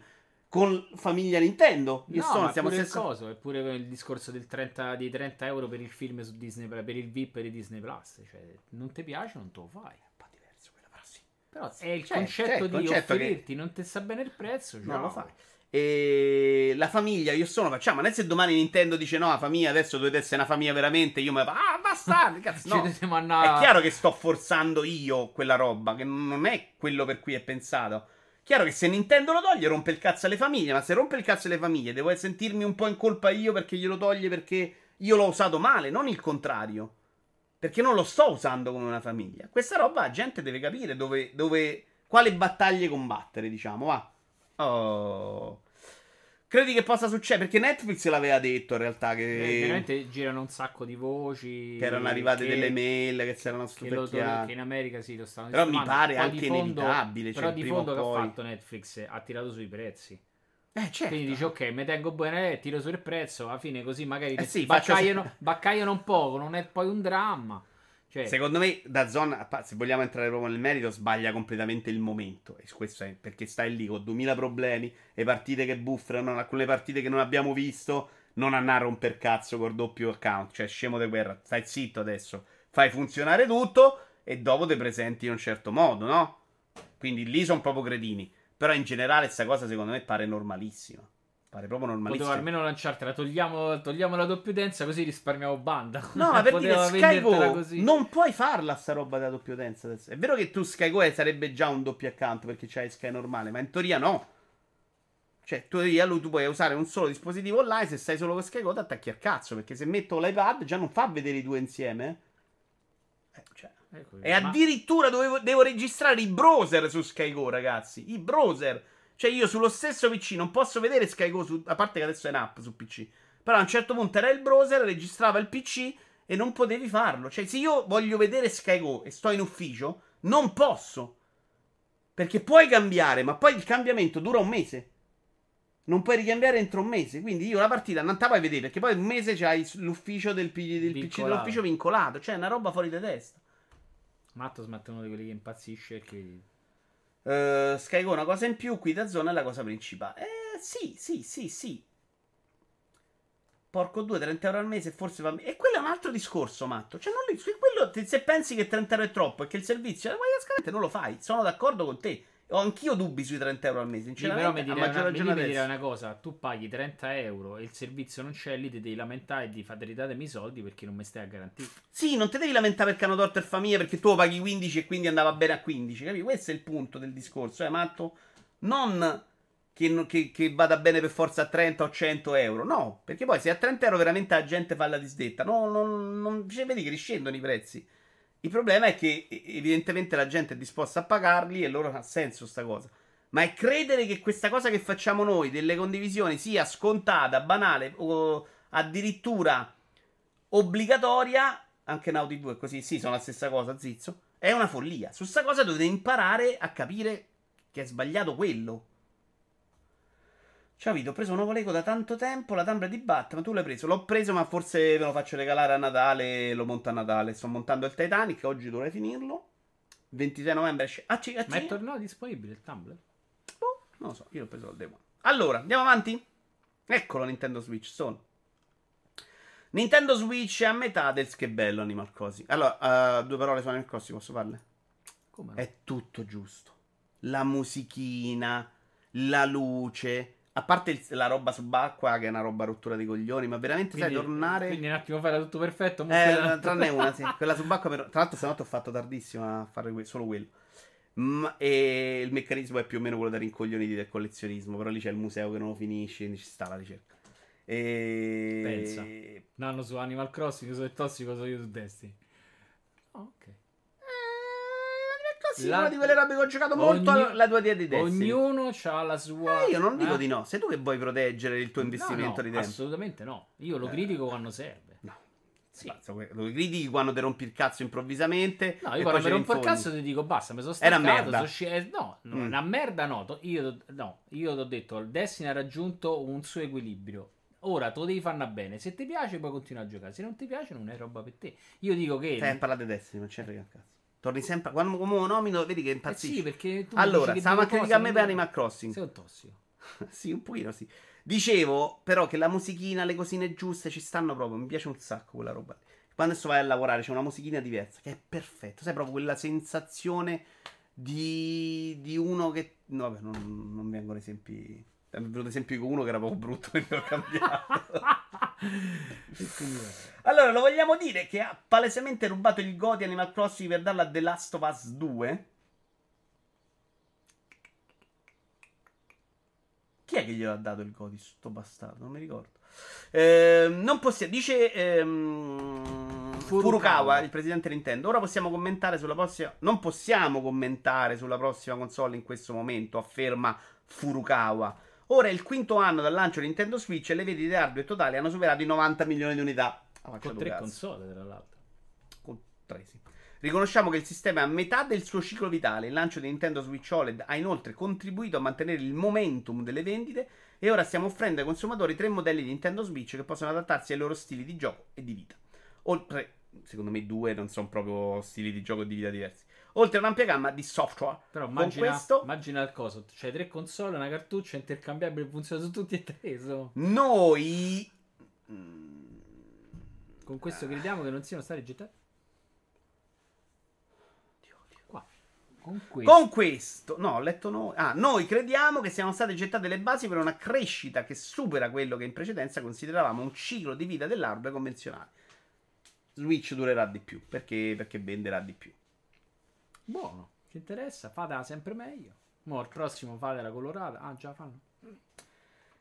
Con famiglia Nintendo. Io No, sono, ma stiamo stesso. coso, è pure il discorso del 30, di 30 euro per il film su Disney per il VIP di Disney Plus. Cioè, non ti piace, non te lo fai. Un po' diverso quella, però sì. Però è il C'è- concetto c'è il di concetto che- offrirti, non ti sa bene il prezzo. Non ciao. lo fai. E la famiglia, io sono, facciamo. Non è se domani Nintendo dice no, la famiglia adesso dovete essere una famiglia veramente. Io mi ah, bastardi, cazzo. No. È chiaro che sto forzando io quella roba, che non è quello per cui è pensato. Chiaro che se Nintendo lo toglie rompe il cazzo alle famiglie, ma se rompe il cazzo alle famiglie devo sentirmi un po' in colpa io perché glielo toglie perché io l'ho usato male, non il contrario. Perché non lo sto usando come una famiglia. Questa roba la gente deve capire dove, dove quale battaglie combattere, diciamo, va. Oh. Credi che possa succedere? Perché Netflix l'aveva detto in realtà che, Eh, veramente girano un sacco di voci. che erano arrivate che- delle mail che si erano stupecchiate. che in America sì, lo stanno Però mi pare Poi anche di fondo- inevitabile, cioè, però di prima fondo che ha poi. fatto Netflix ha tirato sui prezzi. Eh, certo. Quindi dici ok, mi tengo bene, tiro sul prezzo, alla fine così magari Eh sì, faccio- baccagliano, baccagliano un poco, non è poi un dramma. Cioè, Secondo me, da zona, se vogliamo entrare proprio nel merito, sbaglia completamente il momento. E questo è perché stai lì con 2000 problemi. Le partite che buffrano, alcune partite che non abbiamo visto. Non a romper cazzo col doppio account. Cioè, scemo di guerra. Stai zitto adesso. Fai funzionare tutto. E dopo ti presenti in un certo modo, no? Quindi lì sono proprio cretini. Però in generale, questa cosa secondo me pare normalissima. Pare proprio potevo normalissima. almeno lanciartela, togliamo, togliamo la doppiotenza così risparmiamo banda. No, ma per dire Poteva SkyGo vendertela così. non puoi farla sta roba della doppiotenza adesso. È vero che tu SkyGo sarebbe già un doppio account perché c'hai Sky normale, ma in teoria no. Cioè, tu, tu puoi usare un solo dispositivo online, se stai solo con SkyGo ti attacchi al cazzo, perché se metto l'iPad già non fa vedere i due insieme. Eh, cioè. Ecco, E ma- addirittura dovevo, devo registrare i browser su SkyGo, ragazzi. I browser. Cioè, io sullo stesso PC non posso vedere SkyGo, su, a parte che adesso è in app su PC. Però a un certo punto era il browser, registrava il PC e non potevi farlo. Cioè, se io voglio vedere SkyGo e sto in ufficio, non posso. Perché puoi cambiare, ma poi il cambiamento dura un mese. Non puoi ricambiare entro un mese. Quindi io la partita non te la puoi vedere. Perché poi un mese c'hai l'ufficio del, P- del PC dell'ufficio vincolato. Cioè, è una roba fuori di testa. Matto smette uno di quelli che impazzisce e che... Uh, Skygo una cosa in più, qui da zona è la cosa principale. Eh sì, sì, sì, sì. Porco 2, 30 euro al mese, forse va bene. E quello è un altro discorso, matto. Cioè, non li, quello, se pensi che 30 euro è troppo e che il servizio è guai non lo fai. Sono d'accordo con te. Ho anch'io dubbi sui 30 euro al mese. Sì, però mi direi, una, mi direi una cosa: tu paghi 30 euro e il servizio non c'è, lì ti devi lamentare e di fate ridatemi i soldi perché non mi stai a garantire. Sì, non ti devi lamentare perché hanno tolto il famiglia perché tu lo paghi 15 e quindi andava bene a 15. Capi? Questo è il punto del discorso, eh, matto? Non che, che, che, vada bene per forza a 30 o 100 euro. No, perché poi se a 30 euro veramente la gente fa la disdetta, no, non, non, cioè, vedi che riscendono i prezzi. Il problema è che evidentemente la gente è disposta a pagarli e loro ha senso sta cosa. Ma è credere che questa cosa che facciamo noi delle condivisioni sia scontata, banale o addirittura obbligatoria, anche Naughty 2 è così, sì, sono la stessa cosa, zizzo, è una follia. Su sta cosa dovete imparare a capire che è sbagliato quello. Ciao Vito, ho preso un nuovo Lego da tanto tempo, la Tumblr di Batman, tu l'hai preso? L'ho preso ma forse me lo faccio regalare a Natale lo monto a Natale. Sto montando il Titanic, oggi dovrei finirlo. 26 novembre esce. Ah, c- ah, ma è tornato disponibile il Tumblr? Boh, non lo so, io l'ho preso al day one. Allora, andiamo avanti? Eccolo Nintendo Switch, sono. Nintendo Switch è a metà del che bello Animal Crossing. Allora, uh, due parole su Animal Crossing, posso farle? Come? È tutto giusto. La musichina, la luce a parte il, la roba subacquea, che è una roba rottura di coglioni, ma veramente quindi, sai tornare. Quindi un attimo fa tutto perfetto. Eh, tranne una, sì. Quella subacquea, per... tra l'altro, stanotte ho fatto tardissimo a fare que- solo quello. Ma, e il meccanismo è più o meno quello da rincoglioniti del collezionismo. Però lì c'è il museo che non lo finisce, quindi ci sta la ricerca. E... Pensa, un su Animal Crossing, su il tossico, so io su Destiny. Oh, ok sì, la... una di quelle robe che ho giocato molto Ogni... la tua dia di Destiny. Ognuno ha la sua. Eh, io non dico eh? di no. Sei tu che vuoi proteggere il tuo investimento no, no, di tempo. Assolutamente no. Io lo eh. critico quando serve. No. Sì. Lo critichi quando ti rompi il cazzo improvvisamente. No, io quando mi rompo il cazzo ti dico basta, mi sono staccato. Era merda. Sci- eh, no, no mm. una merda no. Io, no, io ti ho detto, Destiny ha raggiunto un suo equilibrio. Ora lo devi farne bene. Se ti piace, puoi continuare a giocare. Se non ti piace, non è roba per te. Io dico che. Eh, parlate Destiny, non c'è frega il cazzo. Torni sempre. Quando come lo nomino, vedi che impazzisci. Eh sì, perché tu allora, stavamo a criticare me per Animal Crossing. Sei un tossico. sì, un pochino sì. Dicevo, però, che la musichina, le cosine giuste ci stanno proprio. Mi piace un sacco quella roba. Quando adesso vai a lavorare c'è una musichina diversa, che è perfetta. Sai, proprio quella sensazione di, di uno che. No, vabbè, non, non vengono esempi. Mi è venuto esempio con uno che era proprio brutto, quindi ho cambiato. allora, lo vogliamo dire che ha palesemente rubato il Godi Animal Crossing per darlo a The Last of Us 2? Chi è che glielo ha dato il Godi? Sto bastardo, non mi ricordo. Eh, non possiamo. Dice ehm, Furukawa, Furukawa, il presidente Nintendo. Ora possiamo commentare sulla prossima. Non possiamo commentare sulla prossima console in questo momento, afferma Furukawa. Ora è il quinto anno dal lancio di Nintendo Switch e le vendite hardware totali hanno superato i 90 milioni di unità. Ah, con tre console, tra l'altro. Con tre, sì. Riconosciamo che il sistema è a metà del suo ciclo vitale. Il lancio di Nintendo Switch OLED ha inoltre contribuito a mantenere il momentum delle vendite e ora stiamo offrendo ai consumatori tre modelli di Nintendo Switch che possono adattarsi ai loro stili di gioco e di vita. Oltre, secondo me, due non sono proprio stili di gioco e di vita diversi oltre a un'ampia gamma di software. Però immagina, questo... immagina il coso, c'hai tre console, una cartuccia intercambiabile, funziona su tutti e tre. So. Noi... Con questo crediamo che non siano stati gettati. Con questo. Con questo, no, ho letto noi. Ah, noi crediamo che siano state gettate le basi per una crescita che supera quello che in precedenza consideravamo un ciclo di vita dell'hardware convenzionale. Switch durerà di più perché, perché venderà di più. Buono, ci interessa, fatela sempre meglio. Mo' al prossimo fate la colorata. Ah, già fanno.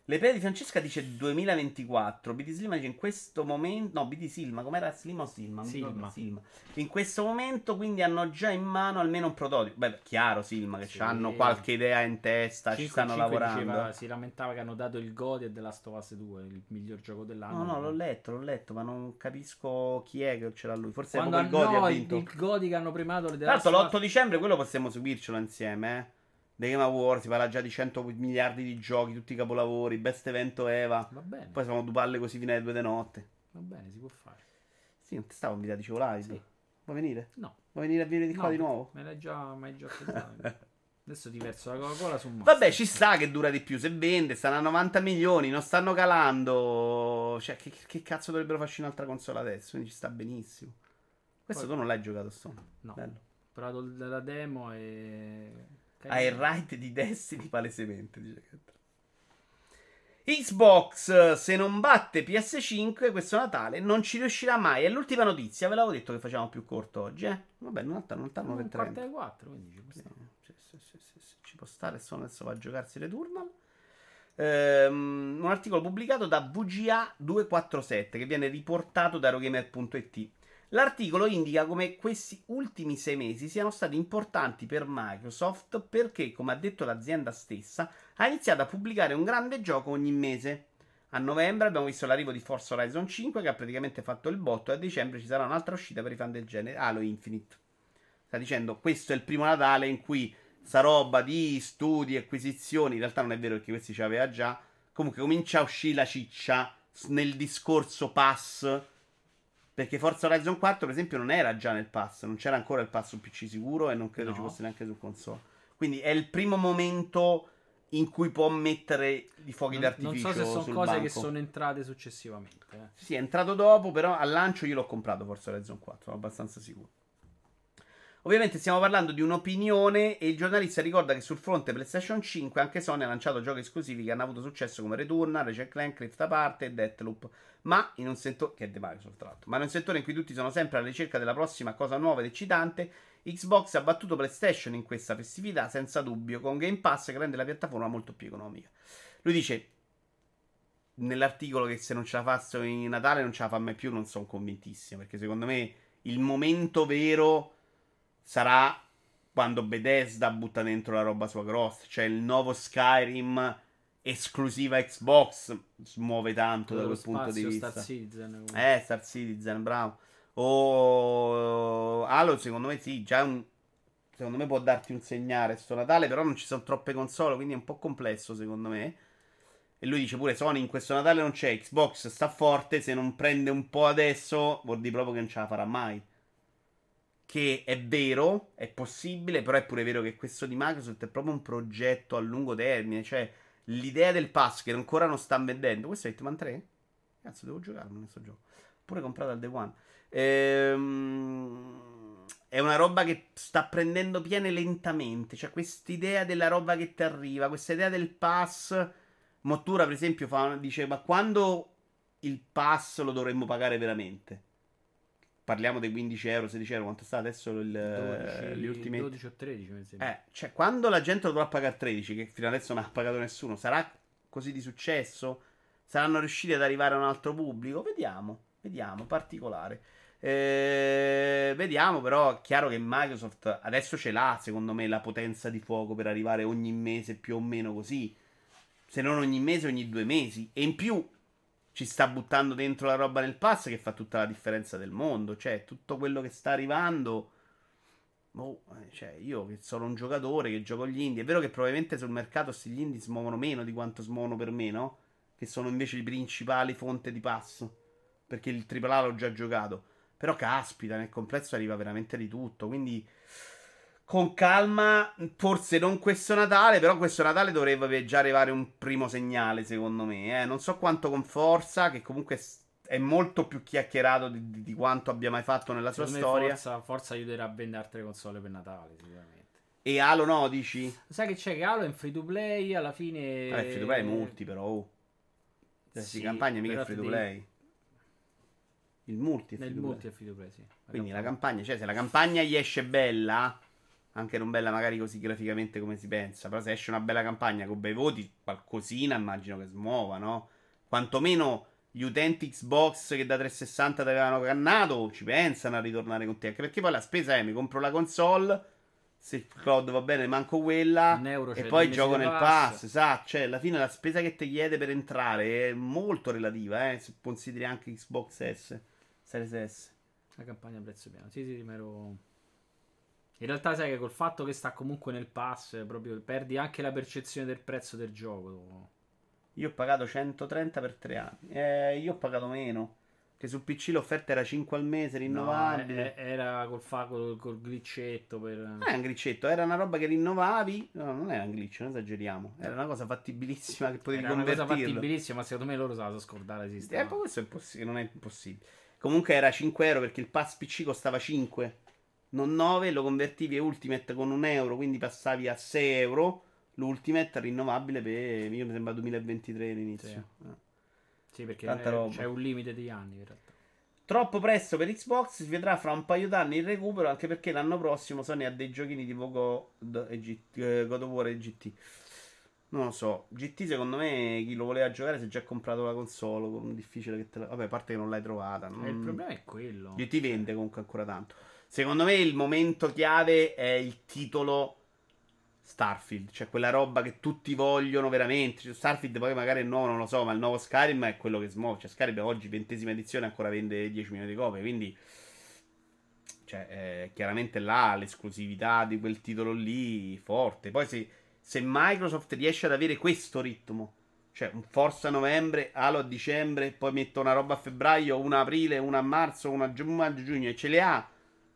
Le pere di Francesca dice 2024. BD Silma dice in questo momento. No, BD Silma, com'era Silma o Silma? Silma. Silma. In questo momento, quindi, hanno già in mano almeno un prototipo. Beh, chiaro, Silma, che sì. hanno qualche idea in testa, 5, ci stanno lavorando. Diceva, si lamentava che hanno dato il Godi e The Last of Us 2, il miglior gioco dell'anno. No, no, l'ho letto, l'ho letto, ma non capisco chi è che ce l'ha lui. Forse Quando è il Godi no, ha vinto. Il Godi che hanno primato le Tra l'altro, l'8 dicembre quello possiamo subircelo insieme, eh. The Game Awards, si parla già di 100 miliardi di giochi, tutti i capolavori, best evento Eva. Va bene. Poi siamo due palle così fino alle due di notte. Va bene, si può fare. Sì, non ti stavo invitato, dicevo live. Sì. Vuoi venire? No. Vuoi venire a venire di qua no, di nuovo? Me l'hai già, mai già pensato. Adesso ti verso la Coca-Cola su Master. Vabbè, ci sta che dura di più. Se vende, stanno a 90 milioni, non stanno calando. Cioè, che, che cazzo dovrebbero farci un'altra console adesso? Quindi ci sta benissimo. Questo Poi- tu non l'hai giocato, Stone. No. Bello. Ho provato la demo e... Hai il right di Destiny palesemente, dice Cat. Xbox, se non batte PS5 questo Natale, non ci riuscirà mai. È l'ultima notizia, ve l'avevo detto che facciamo più corto oggi, eh? Vabbè, non tanto, non tanto, Un 9.30. quarto alle 4, quindi ci può stare. sì, sì, sì, sì, sì, ci può stare. Sono adesso va a giocarsi Returnal. Ehm, un articolo pubblicato da VGA 247 che viene riportato da Eurogamer.it. L'articolo indica come questi ultimi sei mesi siano stati importanti per Microsoft perché, come ha detto l'azienda stessa, ha iniziato a pubblicare un grande gioco ogni mese. A novembre abbiamo visto l'arrivo di Forza Horizon 5 che ha praticamente fatto il botto e a dicembre ci sarà un'altra uscita per i fan del genere, Halo Infinite. Sta dicendo questo è il primo Natale in cui sta roba di studi, acquisizioni, in realtà non è vero perché questi ce l'aveva già. Comunque comincia a uscire la ciccia nel discorso pass. Perché Forza Horizon 4, per esempio, non era già nel pass, non c'era ancora il pass su PC sicuro e non credo No. ci fosse neanche su console. Quindi è il primo momento in cui può mettere i fuochi Non, d'artificio non so se sono cose banco. che sono entrate successivamente. eh. Sì, è entrato dopo, però al lancio io l'ho comprato Forza Horizon 4, sono abbastanza sicuro. Ovviamente stiamo parlando di un'opinione e il giornalista ricorda che sul fronte PlayStation 5 anche Sony ha lanciato giochi esclusivi che hanno avuto successo come Returnal, Ratchet Clank, Rift Apart e Deathloop, ma in un settore che è di Microsoft tra l'altro, ma in un settore in cui tutti sono sempre alla ricerca della prossima cosa nuova ed eccitante, Xbox ha battuto PlayStation in questa festività senza dubbio, con Game Pass che rende la piattaforma molto più economica. Lui dice nell'articolo che se non ce la fassero in Natale non ce la fa mai più, non sono convintissimo, perché secondo me il momento vero sarà quando Bethesda butta dentro la roba sua grossa, cioè il nuovo Skyrim esclusiva Xbox smuove tanto da quel punto di vista. Star Citizen. comunque. Eh, Star Citizen, bravo. O Halo, secondo me sì, già un... Secondo me può darti un segnale sto Natale, però non ci sono troppe console, quindi è un po' complesso secondo me. E lui dice pure Sony in questo Natale non c'è, Xbox sta forte, se non prende un po' adesso vuol dire proprio che non ce la farà mai. Che è vero, è possibile, però è pure vero che questo di Microsoft è proprio un progetto a lungo termine, cioè l'idea del pass che ancora non sta vendendo. Questo è Hitman 3? Cazzo, devo giocarlo questo gioco. Pure comprato al Day One. Ehm, è una roba che sta prendendo piene lentamente. Cioè, quest'idea della roba che ti arriva, questa idea del pass. Mottura, per esempio, fa, dice: Ma quando il pass lo dovremmo pagare veramente? Parliamo dei 15 euro, 16 euro, quanto sta adesso il, 12, gli ultimi 12 o 13 mi sembra. eh, cioè, quando la gente lo dovrà pagare 13, che fino adesso non ha pagato nessuno, sarà così di successo? Saranno riusciti ad arrivare a un altro pubblico? Vediamo, vediamo, particolare. Eh, vediamo, però è chiaro che Microsoft adesso ce l'ha, secondo me, la potenza di fuoco per arrivare ogni mese più o meno così. Se non ogni mese, ogni due mesi. E in più ci sta buttando dentro la roba nel pass che fa tutta la differenza del mondo. Cioè, tutto quello che sta arrivando. Boh, eh, cioè, io che sono un giocatore che gioco gli indie. È vero che probabilmente sul mercato sti gli indie smuovono meno di quanto smuovono per me, no? Che sono invece i principali fonte di pass. Perché il AAA l'ho già giocato. Però caspita, nel complesso arriva veramente di tutto. Quindi con calma, forse non questo Natale, però questo Natale dovrebbe già arrivare un primo segnale, secondo me. eh. Non so quanto con forza, che comunque è molto più chiacchierato di, di- di quanto abbia mai fatto nella sua Secondo me storia. Forza, Forza aiuterà a vendere altre console per Natale, sicuramente. E Halo no, dici? Sai che c'è che Halo è in free to play, alla fine... Vabbè, free to play è multi, però. Oh. Cioè, Sì, campagna mica è free to devi- play. Il multi è free to play. multi è free to play, sì. Quindi la campagna. campagna, cioè se la campagna gli esce bella, anche non bella magari così graficamente come si pensa, però se esce una bella campagna con bei voti, qualcosina immagino che smuova, no? Quantomeno gli utenti Xbox che da 360 ti avevano cannato ci pensano a ritornare con te, anche perché poi la spesa è mi compro la console, se il cloud va bene manco quella e poi gioco nel pass, esatto, cioè alla fine la spesa che ti chiede per entrare è molto relativa, eh, se consideri anche Xbox S, Series S. La campagna a prezzo pieno. Sì, sì, ma ero... In realtà sai che col fatto che sta comunque nel pass, proprio perdi anche la percezione del prezzo del gioco. Io ho pagato 130 per tre anni. Eh, io ho pagato meno. Che su PC l'offerta era 5 al mese, rinnovabile. No, era col, fa, col, col glitchetto per... Non è un glitchetto, era una roba che rinnovavi. No, non era un glitch, non esageriamo. Era una cosa fattibilissima che potevi era convertirlo. Era una cosa fattibilissima, ma secondo me loro se la scordare esisteva. Eh, poi questo è impossibile, non è impossibile. Comunque era 5 euro perché il pass PC costava 5, non 9. Lo convertivi a Ultimate con un euro, quindi passavi a 6 euro. L'Ultimate rinnovabile per, io mi sembra 2023 all'inizio. Sì. Eh. Sì, perché è, c'è un limite di anni in realtà. Troppo presto per Xbox, si vedrà fra un paio d'anni il recupero, anche perché l'anno prossimo Sony ha dei giochini tipo God, e GT, eh, God of War e GT. Non lo so, GT secondo me chi lo voleva giocare si è già comprato la console, con difficile che te la... Vabbè, a parte che non l'hai trovata. Non... il problema è quello. GT vende comunque ancora tanto. Secondo me il momento chiave è il titolo Starfield, cioè quella roba che tutti vogliono veramente. Cioè, Starfield poi magari è nuovo, non lo so, ma il nuovo Skyrim è quello che smuove. Cioè Skyrim oggi, ventesima edizione, ancora vende 10 milioni di copie, quindi... Cioè, eh, chiaramente là l'esclusività di quel titolo lì forte. Poi se, se Microsoft riesce ad avere questo ritmo, cioè un Forza a novembre, Halo a dicembre, poi metto una roba a febbraio, una aprile, una a marzo, una a giugno, e ce le ha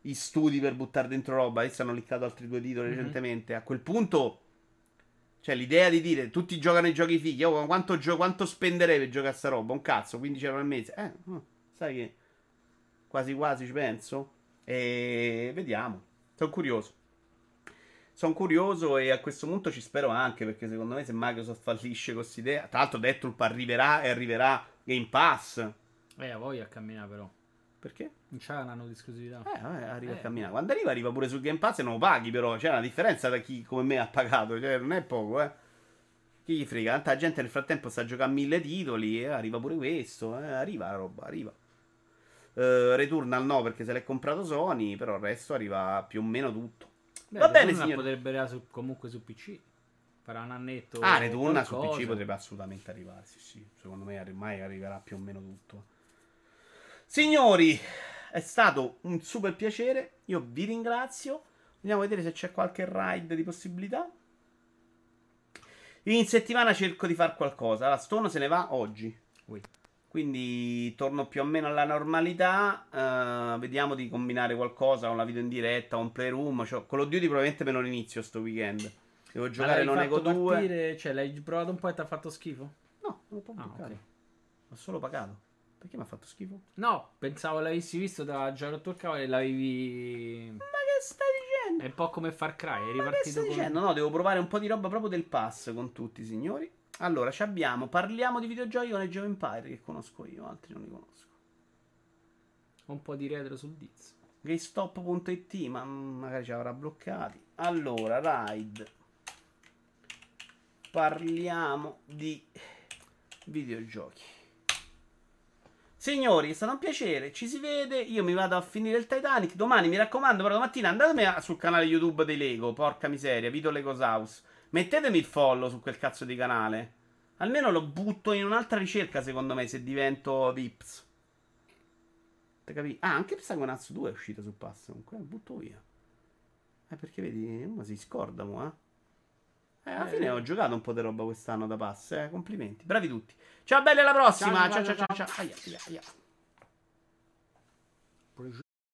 i studi per buttare dentro roba. Adesso hanno liccato altri due titoli mm-hmm. recentemente. A quel punto, cioè, l'idea di dire tutti giocano i giochi fighi. Oh, quanto, gio- quanto spenderei per giocare a sta roba? Un cazzo, 15 euro al mese. Eh, oh, sai che quasi quasi ci penso. E vediamo. Sono curioso. Sono curioso e a questo punto ci spero anche perché secondo me se Microsoft fallisce con questa idea, tra l'altro Deathloop arriverà e arriverà Game Pass. Eh, a voglia a camminare però. Perché? Non c'è un anno di esclusività. Eh, vabbè, arriva eh. a camminare. Quando arriva, arriva pure sul Game Pass e non lo paghi, però. C'è una differenza da chi come me ha pagato. Cioè, non è poco, eh. Chi gli frega? Tanta gente nel frattempo sta giocando mille titoli. E arriva pure questo. Eh. Arriva la roba, arriva. Uh, Returnal no, perché se l'è comprato Sony. Però il resto arriva più o meno tutto. Beh, Va bene, signor. potrebbe su, comunque su PC. Farà un annetto. Ah, Returnal su PC potrebbe assolutamente arrivare. Sì, sì. Secondo me ormai arriverà più o meno tutto. Signori, è stato un super piacere. Io vi ringrazio. Andiamo a vedere se c'è qualche ride di possibilità. In settimana cerco di fare qualcosa. La Stone se ne va oggi. Oui. Quindi torno più o meno alla normalità. Uh, vediamo di combinare qualcosa con la video in diretta, un playroom. Cioè, Call of Duty probabilmente me lo inizio sto weekend. Devo giocare non Ego 2. Cioè, l'hai provato un po' e ti ha fatto schifo? No, non ho ah, okay. Ho solo pagato. Perché mi ha fatto schifo? No, pensavo l'avessi visto da già rotto il cavolo e l'avevi. Ma che stai dicendo? È un po' come Far Cry. È ripartito Ma che stai con... dicendo? No, devo provare un po' di roba proprio del pass con tutti, signori. Allora, ci abbiamo. Parliamo di videogiochi con Age of Empire che conosco io, altri non li conosco. Un po' di retro sul Diz. GameStop.it, ma magari ci avrà bloccati. Allora, Ride. Parliamo di videogiochi. Signori, è stato un piacere. Ci si vede. Io mi vado a finire il Titanic. Domani mi raccomando, però domattina andatemi sul canale YouTube dei Lego. Porca miseria, Vito Legos House. Mettetemi il follow su quel cazzo di canale. Almeno lo butto in un'altra ricerca, secondo me, se divento Vips. Te capi? Ah, anche Psychonauts 2 è uscito su Pass. Comunque, butto via. Eh, perché vedi, uno si scorda, mo, eh. Eh, alla fine ho giocato un po' di roba quest'anno da pass, eh. Complimenti. Bravi tutti. Ciao belli, alla prossima. Ciao ciao ciao ciao. ciao. Aia, aia, aia.